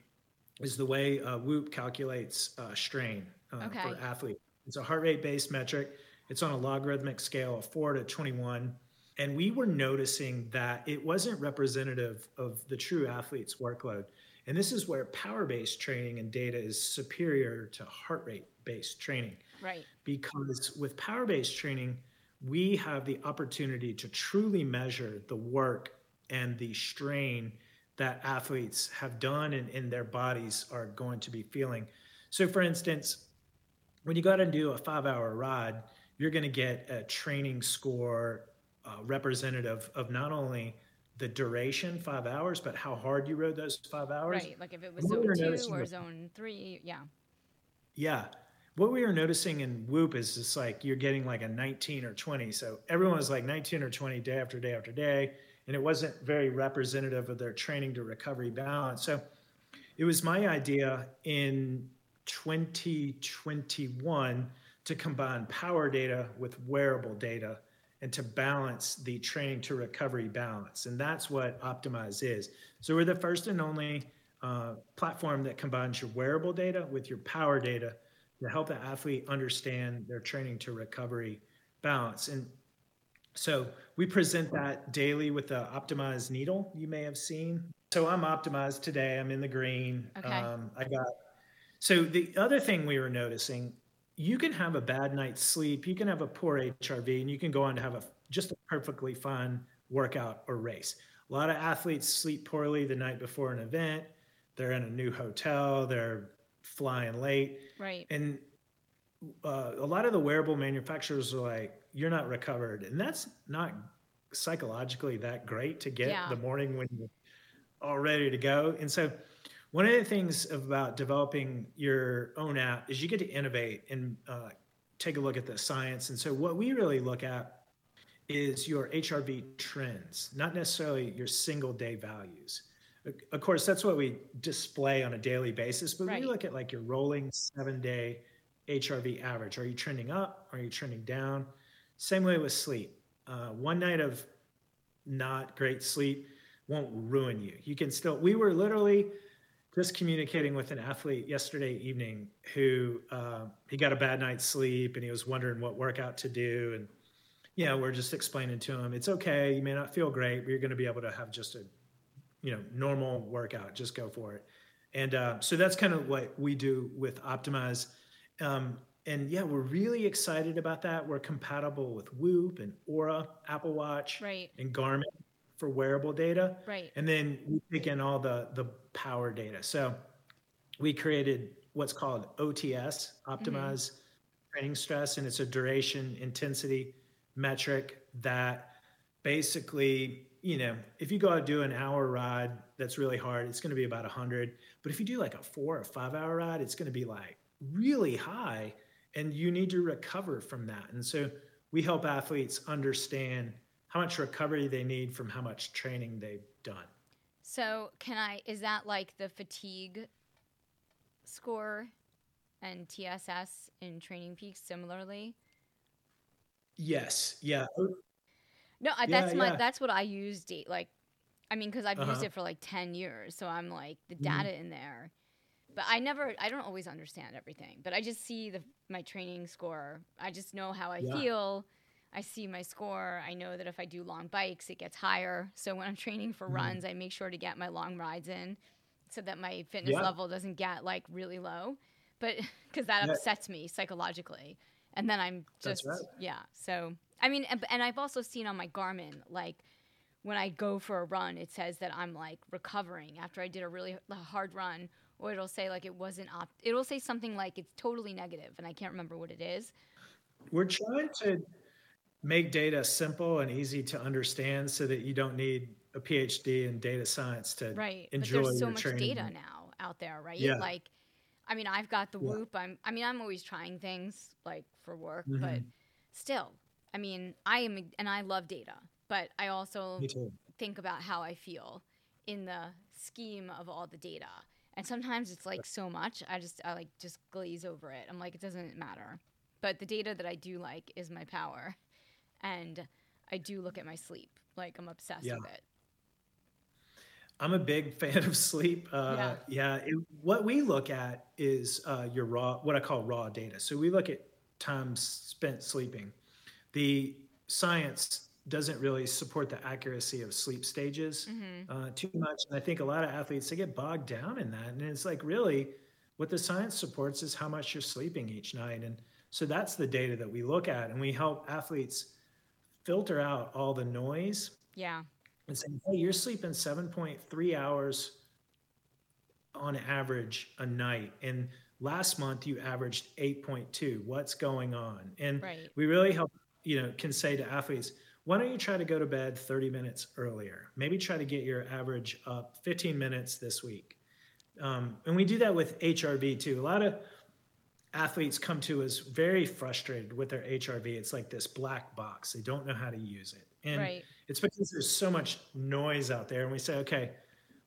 Speaker 1: is the way uh, Whoop calculates uh, strain uh, okay. for athletes. It's a heart rate based metric it's on a logarithmic scale of 4 to 21. And we were noticing that it wasn't representative of the true athlete's workload. And this is where power based training and data is superior to heart rate based training.
Speaker 2: Right.
Speaker 1: Because with power based training, we have the opportunity to truly measure the work and the strain that athletes have done and, and their bodies are going to be feeling. So, for instance, when you go out and do a five hour ride, you're going to get a training score uh, representative of not only the duration, five hours, but how hard you rode those five hours.
Speaker 2: Right. Like if it was zone two or zone three. Yeah.
Speaker 1: Yeah. What we were noticing in Whoop is just like you're getting like a 19 or 20. So everyone was like 19 or 20 day after day after day. And it wasn't very representative of their training to recovery balance. So it was my idea in 2021 to combine power data with wearable data and to balance the training to recovery balance. And that's what Optimize is. So we're the first and only uh, platform that combines your wearable data with your power data to help the athlete understand their training to recovery balance. And so we present that daily with the optimized needle you may have seen. So I'm optimized today. I'm in the green.
Speaker 2: Okay. Um,
Speaker 1: I got. So the other thing we were noticing you can have a bad night's sleep, you can have a poor HRV, and you can go on to have a just a perfectly fine workout or race. A lot of athletes sleep poorly the night before an event. They're in a new hotel. They're flying late.
Speaker 2: Right.
Speaker 1: And uh, a lot of the wearable manufacturers are like, "You're not recovered," and that's not psychologically that great to get yeah. the morning when you're all ready to go. And so one of the things about developing your own app is you get to innovate and uh, take a look at the science. And so, what we really look at is your HRV trends, not necessarily your single day values. Of course, that's what we display on a daily basis, but right. we look at like your rolling seven day HRV average. Are you trending up? Are you trending down? Same way with sleep. Uh, one night of not great sleep won't ruin you. You can still, we were literally, just communicating with an athlete yesterday evening who uh, he got a bad night's sleep and he was wondering what workout to do. And you know we're just explaining to him it's okay. You may not feel great but you're going to be able to have just a you know normal workout. Just go for it. And uh, so that's kind of what we do with optimize. Um, and yeah we're really excited about that. We're compatible with whoop and Oura apple watch
Speaker 2: right.
Speaker 1: and garmin for wearable data.
Speaker 2: Right.
Speaker 1: And then we take in all the the power data. So we created what's called OTS, optimize mm-hmm. training stress, and it's a duration intensity metric that basically, you know, if you go out do an hour ride that's really hard, it's going to be about 100. But if you do like a four or five hour ride, it's going to be like really high, and you need to recover from that. And so we help athletes understand how much recovery they need from how much training they've done.
Speaker 2: So, can I, is that like the fatigue score and TSS in TrainingPeaks similarly?
Speaker 1: Yes. Yeah.
Speaker 2: No, that's yeah, my, yeah. that's what I used. Like, I mean, because I've uh-huh. used it for like 10 years. So I'm like, the mm-hmm. data mm-hmm. in there. But I never, I don't always understand everything, but I just see the my training score. I just know how I yeah. feel I see my score. I know that if I do long bikes, it gets higher. So when I'm training for mm. runs, I make sure to get my long rides in so that my fitness yeah. level doesn't get like really low. But because that yeah. upsets me psychologically. And then I'm just, right. yeah. So, I mean, and, and I've also seen on my Garmin, like when I go for a run, it says that I'm like recovering after I did a really hard run, or it'll say like it wasn't op, it'll say something like it's totally negative, and I can't remember what it is.
Speaker 1: We're trying to make data simple and easy to understand so that you don't need a PhD in data science to
Speaker 2: right.
Speaker 1: enjoy
Speaker 2: but there's so
Speaker 1: much training.
Speaker 2: data now out there, right?
Speaker 1: Yeah.
Speaker 2: Like, I mean, I've got the yeah. Whoop. I'm. I mean, I'm always trying things like for work, mm-hmm. but still, I mean, I am, and I love data, but I also think about how I feel in the scheme of all the data. And sometimes it's like so much, I just I like just glaze over it. I'm like, it doesn't matter. But the data that I do like is my power and I do look at my sleep. Like I'm obsessed yeah. with it.
Speaker 1: I'm a big fan of sleep. Uh, yeah, yeah it, what we look at is uh, your raw, what I call raw data. So we look at time spent sleeping. The science doesn't really support the accuracy of sleep stages mm-hmm. uh, too much, and I think a lot of athletes they get bogged down in that. And it's like really, what the science supports is how much you're sleeping each night, and so that's the data that we look at, and we help athletes filter out all the noise.
Speaker 2: Yeah.
Speaker 1: and say, hey, you're sleeping 7.3 hours on average a night. And last month you averaged 8.2. What's going on? And
Speaker 2: Right.
Speaker 1: we really help, you know, can say to athletes, why don't you try to go to bed 30 minutes earlier? Maybe try to get your average up 15 minutes this week. Um, and we do that with HRV too. A lot of athletes come to us very frustrated with their HRV. It's like this black box. They don't know how to use it. And
Speaker 2: Right.
Speaker 1: it's because there's so much noise out there. And we say, okay,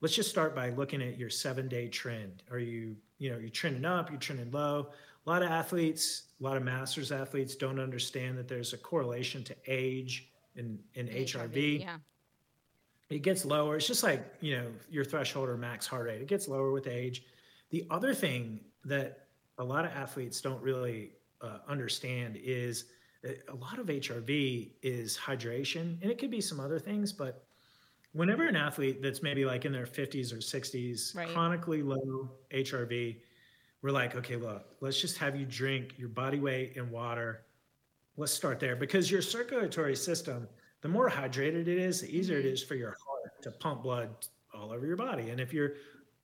Speaker 1: let's just start by looking at your seven day trend. Are you, you know, you're trending up, you're trending low. A lot of athletes, a lot of masters athletes don't understand that there's a correlation to age and, and HRV
Speaker 2: Yeah.
Speaker 1: it gets lower. It's just like, you know, your threshold or max heart rate. It gets lower with age. The other thing that a lot of athletes don't really uh, understand is that a lot of HRV is hydration, and it could be some other things, but whenever an athlete that's maybe like in their 50s or 60s,
Speaker 2: Right.
Speaker 1: chronically low HRV, we're like, okay, look, let's just have you drink your body weight in water. Let's start there. Because your circulatory system the more hydrated it is the easier it is for your heart to pump blood all over your body. And if you're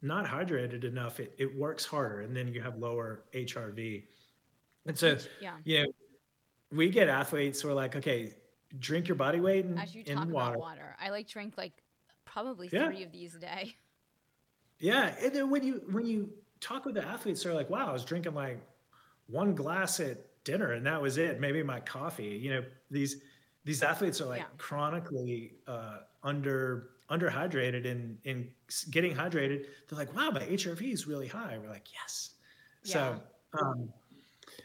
Speaker 1: not hydrated enough it, it works harder and then you have lower hrv and so
Speaker 2: Yeah.
Speaker 1: you know we get athletes who are like okay drink your body weight in,
Speaker 2: As you
Speaker 1: in
Speaker 2: talk
Speaker 1: water
Speaker 2: about water, I like drink like probably
Speaker 1: Yeah.
Speaker 2: three of these a day.
Speaker 1: Yeah, and then when you when you talk with the athletes, they're like, "Wow, I was drinking like one glass at dinner, and that was it. Maybe my coffee." You know, these these athletes are like
Speaker 2: Yeah.
Speaker 1: chronically uh, under underhydrated and in getting hydrated. They're like, "Wow, my HRV is really high." We're like, "Yes." So, um,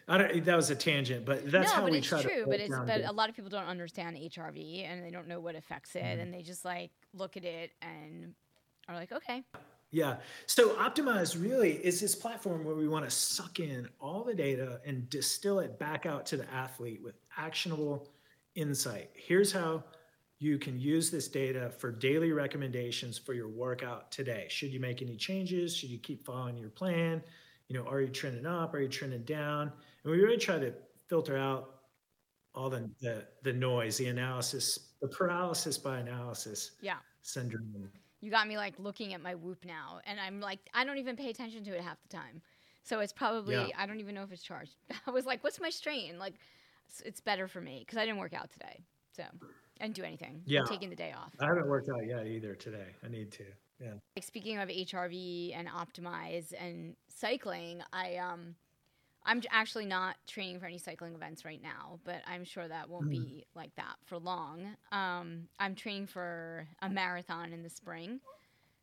Speaker 1: I don't. That was a tangent, but that's
Speaker 2: no,
Speaker 1: how
Speaker 2: but
Speaker 1: we
Speaker 2: it's
Speaker 1: try
Speaker 2: true.
Speaker 1: to.
Speaker 2: But it's
Speaker 1: down
Speaker 2: but a lot of people don't understand HRV and they don't know what affects it,
Speaker 1: Mm-hmm.
Speaker 2: and they just like look at it and are like, okay,
Speaker 1: Yeah. So Optimize really is this platform where we want to suck in all the data and distill it back out to the athlete with actionable insight. Here's how you can use this data for daily recommendations for your workout today. Should you make any changes? Should you keep following your plan? You know, are you trending up? Are you trending down? And we really try to filter out all the the, the noise, the analysis, the paralysis by analysis
Speaker 2: yeah.
Speaker 1: syndrome.
Speaker 2: You got me like looking at my whoop now, and I'm like, I don't even pay attention to it half the time. So it's probably
Speaker 1: Yeah.
Speaker 2: I don't even know if it's charged. I was like, what's my strain? Like, it's, it's better for me because I didn't work out today, so Didn't do anything.
Speaker 1: Yeah.
Speaker 2: I'm taking the day off.
Speaker 1: I haven't worked out yet either today. I need to. Yeah.
Speaker 2: Like speaking of HRV and optimize and cycling, I um I'm actually not training for any cycling events right now, but I'm sure that won't be like that for long. Um, I'm training for a marathon in the spring.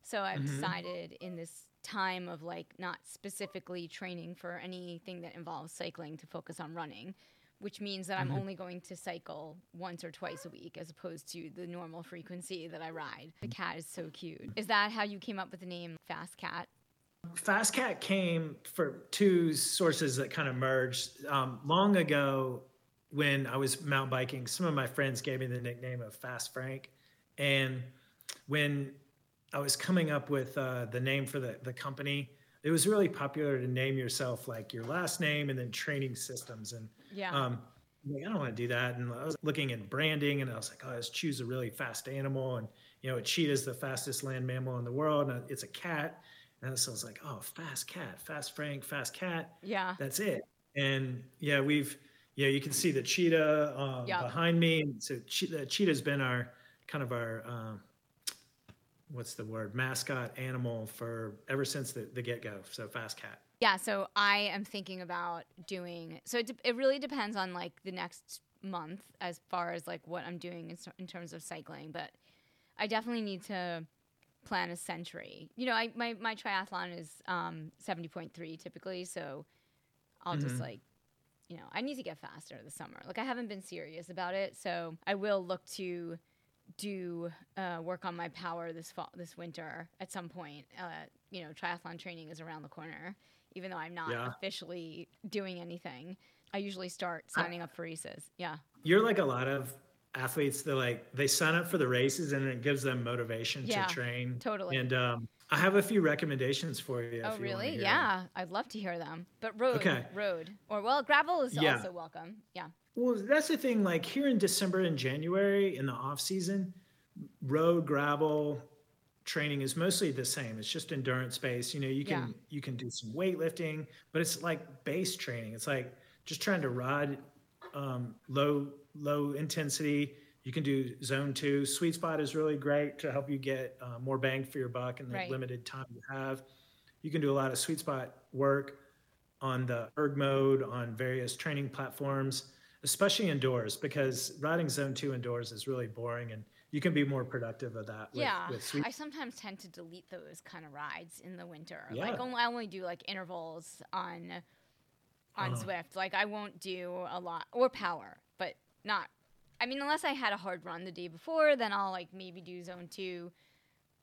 Speaker 2: So I've decided in this time of like not specifically training for anything that involves cycling to focus on running, which means that I'm only going to cycle once or twice a week as opposed to the normal frequency that I ride. The cat is so cute. Is that how you came up with the name FasCat?
Speaker 1: Fast Cat came for two sources that kind of merged. Um, long ago, when I was mountain biking, some of my friends gave me the nickname of Fast Frank. And when I was coming up with uh, the name for the, the company, it was really popular to name yourself like your last name and then training systems. And
Speaker 2: Yeah.
Speaker 1: um, I don't want to do that. And I was looking at branding and I was like, oh, let's choose a really fast animal. And, you know, a cheetah is the fastest land mammal in the world. And it's a cat. And so I was like, oh, fast cat, fast Frank, fast cat.
Speaker 2: Yeah.
Speaker 1: That's it. And yeah, we've, yeah, you can see the cheetah um,
Speaker 2: Yeah.
Speaker 1: behind me. And so che- the cheetah's been our kind of our, um, what's the word, mascot animal for ever since the, the get go. So fast cat.
Speaker 2: Yeah, so I am thinking about doing. So it, de- it really depends on like the next month as far as like what I'm doing in, in terms of cycling, but I definitely need to plan a century. You know, I my my triathlon is um 70.3 typically, so I'll just like you know, I need to get faster this summer. Like I haven't been serious about it, so I will look to do uh, work on my power this fall, this winter at some point. Uh, you know, triathlon training is around the corner. Even though I'm not
Speaker 1: Yeah.
Speaker 2: officially doing anything, I usually start signing up for races. Yeah,
Speaker 1: You're like a lot of athletes that like they sign up for the races and it gives them motivation
Speaker 2: Yeah,
Speaker 1: to train.
Speaker 2: totally.
Speaker 1: And um, I have a few recommendations for you. if
Speaker 2: Oh,
Speaker 1: you
Speaker 2: really? Yeah, I'd love to hear them. But road,
Speaker 1: Okay.
Speaker 2: road, or well, gravel is
Speaker 1: Yeah.
Speaker 2: also welcome. Yeah,
Speaker 1: Well, that's the thing. Like here in December and January in the off season, road gravel training is mostly the same. It's just endurance based. You know, you can
Speaker 2: Yeah.
Speaker 1: you can do some weightlifting, but it's like base training. It's like just trying to ride um, low low intensity. You can do zone two. Sweet spot is really great to help you get uh, more bang for your buck in the
Speaker 2: Right.
Speaker 1: limited time you have. You can do a lot of sweet spot work on the erg mode on various training platforms, especially indoors, because riding zone two indoors is really boring and you can be more productive of that. With,
Speaker 2: yeah,
Speaker 1: with sweet
Speaker 2: I sometimes tend to delete those kind of rides in the winter.
Speaker 1: Yeah.
Speaker 2: Like only, I only do like intervals on on
Speaker 1: Uh-huh.
Speaker 2: Zwift. Like I won't do a lot or power, but not. I mean, unless I had a hard run the day before, then I'll like maybe do zone two.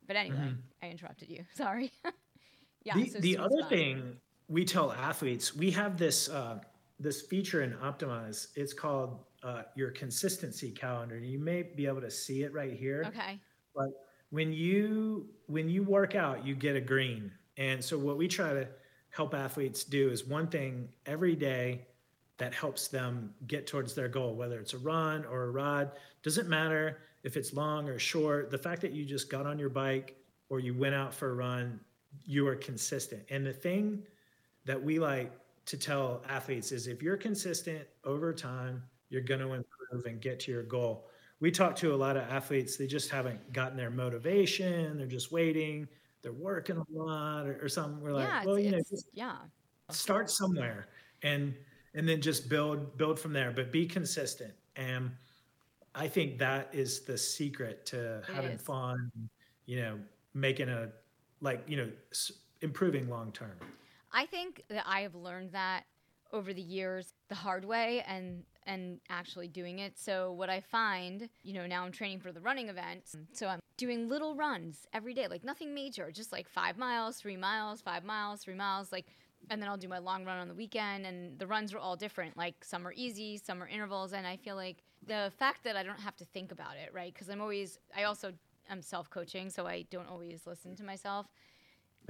Speaker 2: But anyway, I interrupted you. Sorry. yeah.
Speaker 1: Mm-hmm. the,
Speaker 2: so
Speaker 1: the other
Speaker 2: spot.
Speaker 1: thing we tell athletes, we have this uh, this feature in Optimize. It's called uh, your consistency calendar, and you may be able to see it right here.
Speaker 2: Okay.
Speaker 1: But when you when you work out, you get a green. And so what we try to help athletes do is one thing every day that helps them get towards their goal, whether it's a run or a ride. Doesn't matter if it's long or short. The fact that you just got on your bike or you went out for a run, you are consistent. And the thing that we like to tell athletes is if you're consistent over time, you're going to improve and get to your goal. We talk to a lot of athletes, they just haven't gotten their motivation, they're just waiting, they're working a lot or, or something. We're like,
Speaker 2: yeah.
Speaker 1: well, you know, just
Speaker 2: yeah.
Speaker 1: start somewhere and and then just build build from there, but be consistent. And I think that is the secret to having
Speaker 2: is.
Speaker 1: fun, you know, making a like, you know, improving long term.
Speaker 2: I think that I have learned that over the years the hard way and and actually doing it. So what I find, you know, now I'm training for the running event. So I'm doing little runs every day, like nothing major, just like 5 miles, 3 miles, 5 miles, 3 miles like and then I'll do my long run on the weekend and the runs are all different. Like some are easy, some are intervals and I feel like the fact that I don't have to think about it, right? Cuz I'm always I also am self-coaching, so I don't always listen to myself.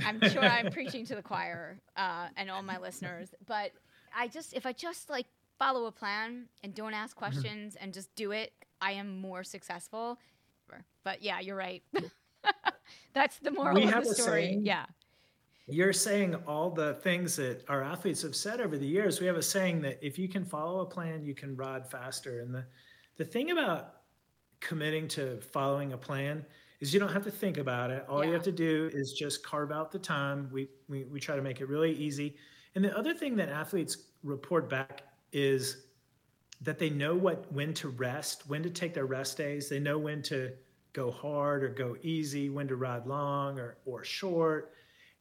Speaker 2: I'm sure I'm preaching to the choir uh, and all my listeners, but I just if I just like follow a plan and don't ask
Speaker 1: Mm-hmm.
Speaker 2: questions and just do it, I am more successful. But yeah, you're right. That's the moral
Speaker 1: We
Speaker 2: of the story.
Speaker 1: saying-
Speaker 2: Yeah.
Speaker 1: You're saying all the things that our athletes have said over the years. We have a saying that if you can follow a plan, you can ride faster. And the, the thing about committing to following a plan is you don't have to think about it. All you have to do is just carve out the time. We, we, we try to make it really easy. And the other thing that athletes report back is that they know what when to rest, when to take their rest days. They know when to go hard or go easy, when to ride long or, or short.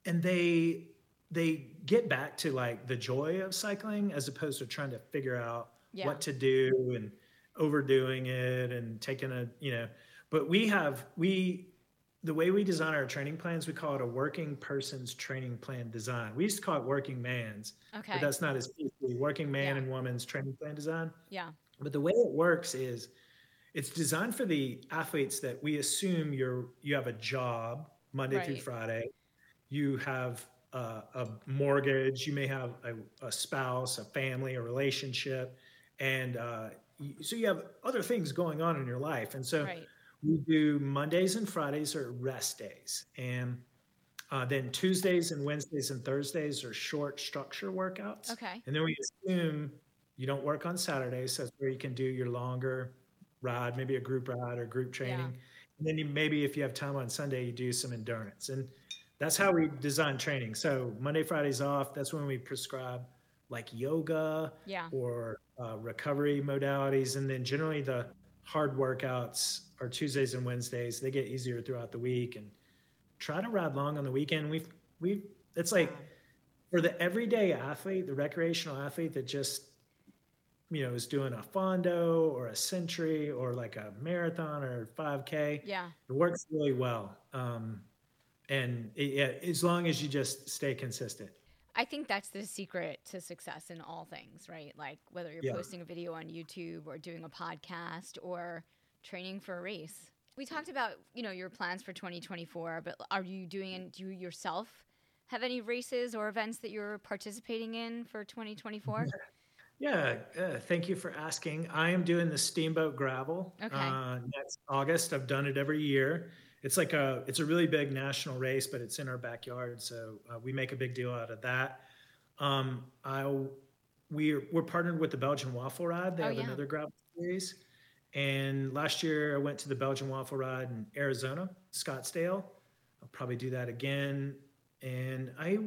Speaker 1: And they they get back to like the joy of cycling as opposed to trying to figure out
Speaker 2: Yeah.
Speaker 1: what to do and overdoing it and taking a you know but we have we the way we design our training plans we call it a working person's training plan design we used to call it working man's
Speaker 2: Okay.
Speaker 1: but that's not as easy working man
Speaker 2: Yeah.
Speaker 1: and woman's training plan design
Speaker 2: Yeah.
Speaker 1: but the way it works is it's designed for the athletes that we assume you're you have a job Monday through Friday. You have uh, a mortgage. You may have a, a spouse, a family, a relationship, and uh, so you have other things going on in your life. And so
Speaker 2: Right.
Speaker 1: We do Mondays and Fridays are rest days, and uh, then Tuesdays and Wednesdays and Thursdays are short structure workouts.
Speaker 2: Okay.
Speaker 1: And then we assume you don't work on Saturdays. So that's where you can do your longer ride, maybe a group ride or group training. Yeah. And then you, maybe if you have time on Sunday, you do some endurance. And that's how we design training. So Monday, Fridays off. That's when we prescribe like yoga
Speaker 2: Yeah.
Speaker 1: or uh, recovery modalities. And then generally the hard workouts are Tuesdays and Wednesdays. They get easier throughout the week and try to ride long on the weekend. We've, we've, it's like for the everyday athlete, the recreational athlete that just, you know, is doing a fondo or a century or like a marathon or 5K.
Speaker 2: Yeah.
Speaker 1: It works really well. Um, and it, yeah, as long as you just stay consistent.
Speaker 2: I think that's the secret to success in all things, right? Like whether you're
Speaker 1: Yeah.
Speaker 2: posting a video on YouTube or doing a podcast or training for a race. We talked about, you know, your plans for 2024, but are you doing do you yourself have any races or events that you're participating in for 2024?
Speaker 1: Yeah, uh, thank you for asking. I am doing the Steamboat Gravel
Speaker 2: Okay.
Speaker 1: uh, next August. I've done it every year. It's like a it's a really big national race, but it's in our backyard, so uh, we make a big deal out of that. Um, I we're we're partnered with the Belgian Waffle Ride. They
Speaker 2: Oh,
Speaker 1: have
Speaker 2: yeah.
Speaker 1: another gravel series, and last year I went to the Belgian Waffle Ride in Arizona, Scottsdale. I'll probably do that again, and I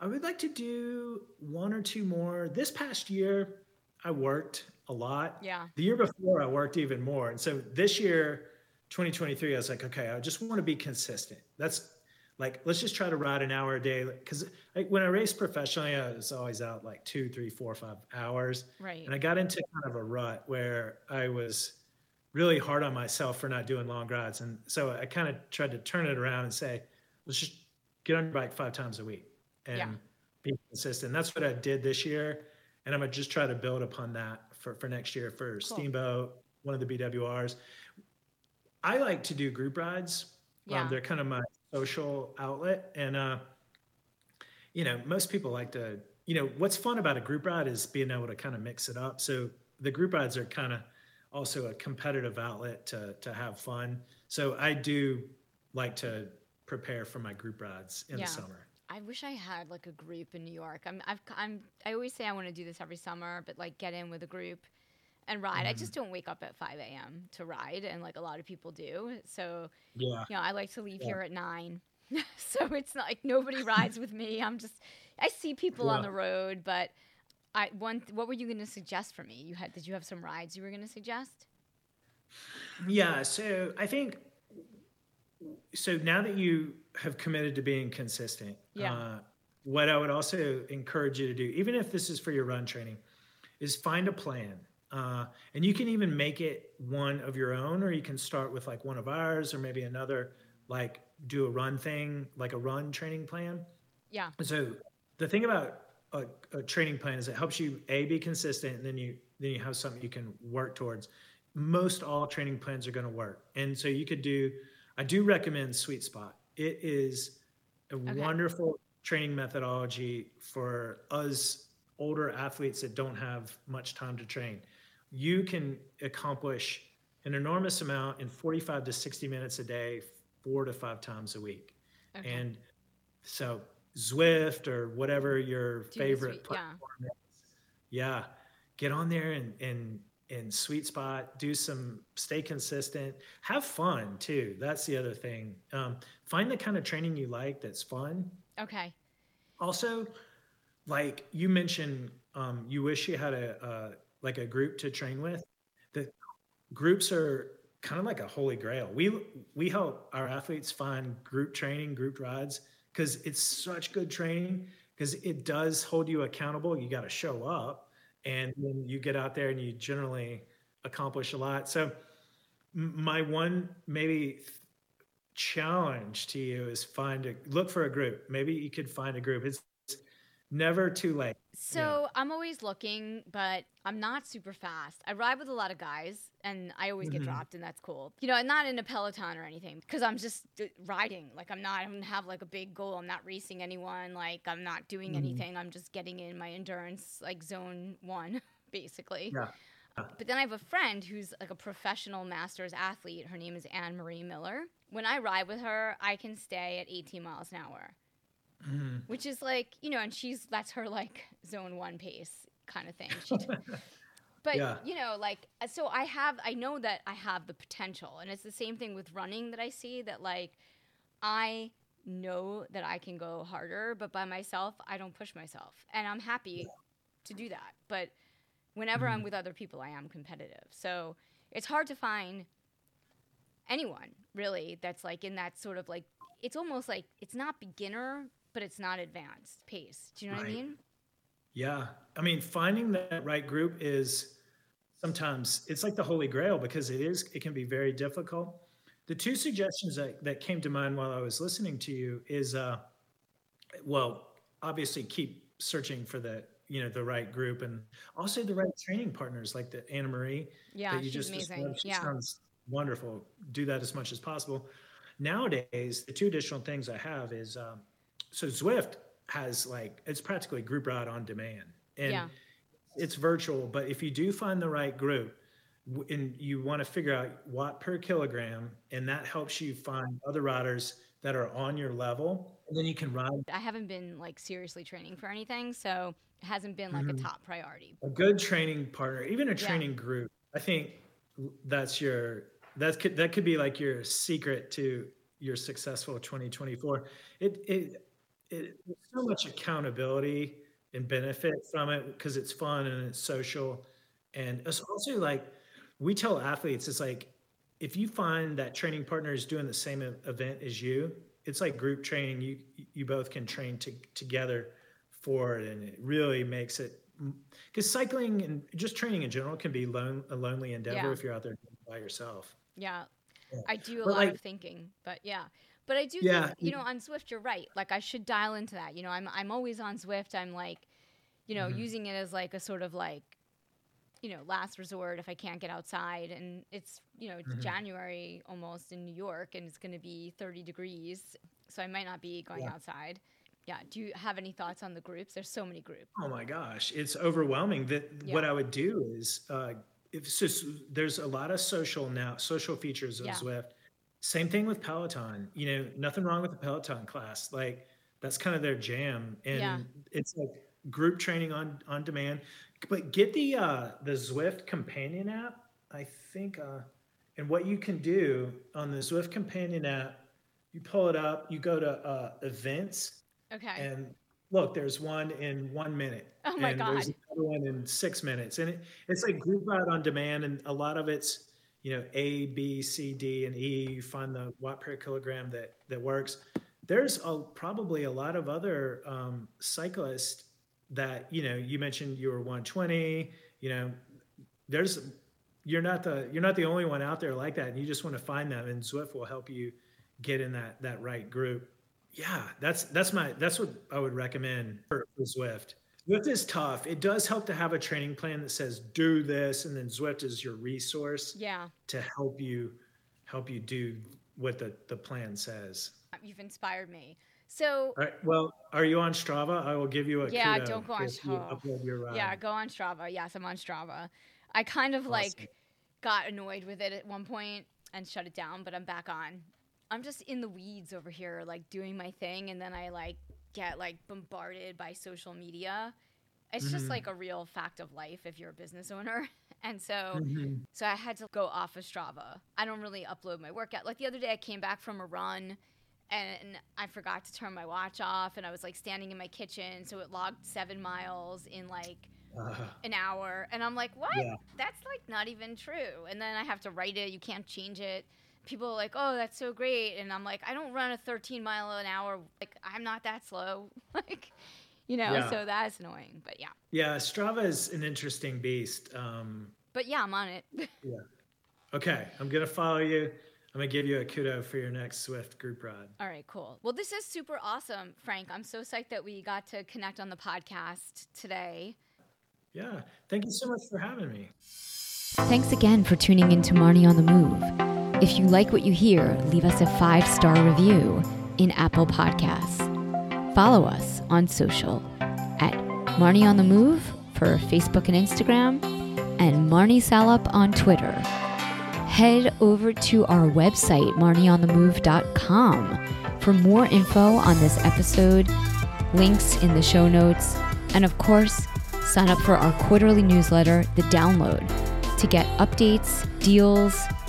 Speaker 1: I would like to do one or two more. This past year, I worked a lot.
Speaker 2: Yeah.
Speaker 1: The year before, I worked even more. And so this year, 2023, I was like, okay, I just want to be consistent. That's like, let's just try to ride an hour a day. Because like, when I raced professionally, I was always out like two, three, four, five hours.
Speaker 2: Right.
Speaker 1: And I got into kind of a rut where I was really hard on myself for not doing long rides. And so I kind of tried to turn it around and say, let's just get on your bike five times a week and
Speaker 2: Yeah.
Speaker 1: be consistent. That's what I did this year. And I'm gonna just try to build upon that for, for next year for Steamboat, one of the BWRs. I like to do group rides.
Speaker 2: Yeah.
Speaker 1: Um, they're kind of my social outlet. And uh, you know, most people like to, you know, what's fun about a group ride is being able to kind of mix it up. So the group rides are kind of also a competitive outlet to to have fun. So I do like to prepare for my group rides in
Speaker 2: Yeah.
Speaker 1: the summer.
Speaker 2: I wish I had like a group in New York. I'm, I've, I'm, I always say I want to do this every summer, but like get in with a group and ride. I
Speaker 1: Mm-hmm.
Speaker 2: just don't wake up at 5 a.m. to ride, and like a lot of people do. So,
Speaker 1: Yeah.
Speaker 2: you know, I like to leave here at nine. so it's not like nobody rides with me. I'm just, I see people on the road, but I one. What were you going to suggest for me? You had, did you have some rides you were going to suggest?
Speaker 1: Yeah, so I think so now that you have committed to being consistent,
Speaker 2: Yeah.
Speaker 1: uh, what I would also encourage you to do, even if this is for your run training, is find a plan. Uh, and you can even make it one of your own, or you can start with like one of ours, or maybe another, like do a run thing, like a run training plan.
Speaker 2: Yeah.
Speaker 1: So the thing about a, a training plan is it helps you a be consistent, and then you then you have something you can work towards. Most all training plans are going to work, and so you could do. I do recommend Sweet Spot. It is a wonderful training methodology for us older athletes that don't have much time to train. You can accomplish an enormous amount in 45 to 60 minutes a day, four to five times a week.
Speaker 2: Okay.
Speaker 1: And so Zwift or whatever your
Speaker 2: the
Speaker 1: favorite
Speaker 2: Zwift, yeah.
Speaker 1: is, yeah, get on there and and and sweet spot. Do some, stay consistent, have fun too. That's the other thing. Um, find the kind of training you like that's fun.
Speaker 2: Okay.
Speaker 1: Also, like you mentioned, um, you wish you had a uh, like a group to train with. The groups are kind of like a holy grail. We we help our athletes find group training, group rides because it's such good training because it does hold you accountable. You got to show up, and then you get out there and you generally accomplish a lot. So my one maybe challenge to you is find a look for a group. Maybe you could find a group. It's never too late.
Speaker 2: So I'm always looking, but I'm not super fast. I ride with a lot of guys, and I always
Speaker 1: Mm-hmm.
Speaker 2: get dropped, and that's cool. You know, I'm not in a peloton or anything because I'm just uh, riding. Like I'm not. I don't have like a big goal. I'm not racing anyone. Like I'm not doing
Speaker 1: Mm-hmm.
Speaker 2: anything. I'm just getting in my endurance like zone one, basically.
Speaker 1: Yeah.
Speaker 2: But then I have a friend who's like a professional masters athlete. Her name is Anne Marie Miller. When I ride with her, I can stay at 18 miles an hour, Mm-hmm. which is like, you know, and she's that's her like zone one pace kind of thing. But,
Speaker 1: Yeah.
Speaker 2: you know, like, uh, so I have, I know that I have the potential. And it's the same thing with running that I see that like, I know that I can go harder, but by myself, I don't push myself. And I'm happy to do that. But whenever I'm mm-hmm. with other people, I am competitive. So it's hard to find anyone really that's like in that sort of like, it's almost like it's not beginner, but it's not advanced pace. Do you know what I mean?
Speaker 1: Yeah. I mean, finding that right group is sometimes it's like the holy grail because it is it can be very difficult. The two suggestions that, that came to mind while I was listening to you is uh well, obviously keep searching for the you know the right group and also the right training partners like the Anna Marie
Speaker 2: Yeah,
Speaker 1: that you
Speaker 2: she's
Speaker 1: just
Speaker 2: amazing.
Speaker 1: She
Speaker 2: Yeah.
Speaker 1: sounds wonderful. Do that as much as possible. Nowadays, the two additional things I have is um, so Zwift has like it's practically group ride on demand, and
Speaker 2: Yeah.
Speaker 1: it's virtual, but if you do find the right group and you want to figure out watt per kilogram, and that helps you find other riders that are on your level, and then you can ride.
Speaker 2: I haven't been like seriously training for anything, so it hasn't been like mm-hmm. a top priority.
Speaker 1: A good training partner, even a training yeah. group, I think that's your that could that could be like your secret to your successful 2024. It it it so much accountability and benefit from it because it's fun and it's social, and it's also like we tell athletes, it's like if you find that training partner is doing the same event as you, it's like group training. You you both can train to, together for it, and it really makes it because cycling and just training in general can be lone, a lonely endeavor yeah. if you're out there by yourself.
Speaker 2: Yeah, yeah. I do a but lot like, of thinking, but yeah. But I do yeah. think, you know, on Zwift, you're right. Like I should dial into that. You know, I'm I'm always on Zwift. I'm like, you know, mm-hmm. using it as like a sort of like you know, last resort if I can't get outside. And it's, you know, mm-hmm. January almost in New York and it's going to be 30 degrees. So I might not be going yeah. outside. Yeah. Do you have any thoughts on the groups? There's so many groups.
Speaker 1: Oh my gosh. It's overwhelming. That yeah. what I would do is, uh, if just, there's a lot of social now, social features of. Zwift. Same thing with Peloton. You know, nothing wrong with the Peloton class. Like that's kind of their jam. And it's like group training on on demand but get the uh, the Zwift companion app. I think, uh, and what you can do on the Zwift companion app, you pull it up, you go to uh, events.
Speaker 2: Okay.
Speaker 1: And look, there's one in one minute.
Speaker 2: Oh my
Speaker 1: and
Speaker 2: god.
Speaker 1: There's another one in six minutes, and it, it's like group out on demand, and a lot of it's you know A, B, C, D, and E. You find the watt per kilogram that that works. There's a, probably a lot of other um, cyclists that you know you mentioned you were 120 you know there's you're not the you're not the only one out there like that and you just want to find them and Zwift will help you get in that that right group yeah that's that's my that's what i would recommend for, for Zwift Zwift is tough it does help to have a training plan that says do this and then Zwift is your resource
Speaker 2: yeah
Speaker 1: to help you help you do what the the plan says
Speaker 2: you've inspired me so,
Speaker 1: well, are you on Strava? I will give you a
Speaker 2: yeah. Don't go on Strava. Your, uh, yeah, go on Strava. Yes, I'm on Strava. I kind of awesome. like got annoyed with it at one point and shut it down, but I'm back on. I'm just in the weeds over here, like doing my thing, and then I like get like bombarded by social media. It's mm-hmm. just like a real fact of life if you're a business owner. And so mm-hmm. so I had to go off of Strava. I don't really upload my workout. Like the other day I came back from a run and I forgot to turn my watch off, and I was like standing in my kitchen, so it logged seven miles in like uh, an hour, and I'm like, what? Yeah. That's like not even true. And then I have to write it. You can't change it. People are like, oh, that's so great, and I'm like, I don't run a 13 mile an hour. Like I'm not that slow. like. You know, yeah. so that's annoying, but yeah.
Speaker 1: Yeah, Strava is an interesting beast. Um,
Speaker 2: but yeah, I'm on it.
Speaker 1: yeah. Okay, I'm gonna follow you. I'm gonna give you a kudo for your next Zwift group ride.
Speaker 2: All right, cool. Well, this is super awesome, Frank. I'm so psyched that we got to connect on the podcast today.
Speaker 1: Yeah, thank you so much for having me.
Speaker 2: Thanks again for tuning in to Marnie on the Move. If you like what you hear, leave us a five star review in Apple Podcasts. Follow us on social at Marnie on the Move for Facebook and Instagram, and Marnie Salop on Twitter head over to our website, marnieonthemove.com, for more info on this episode, links in the show notes, and of course, sign up for our quarterly newsletter, The Download, to get updates, deals,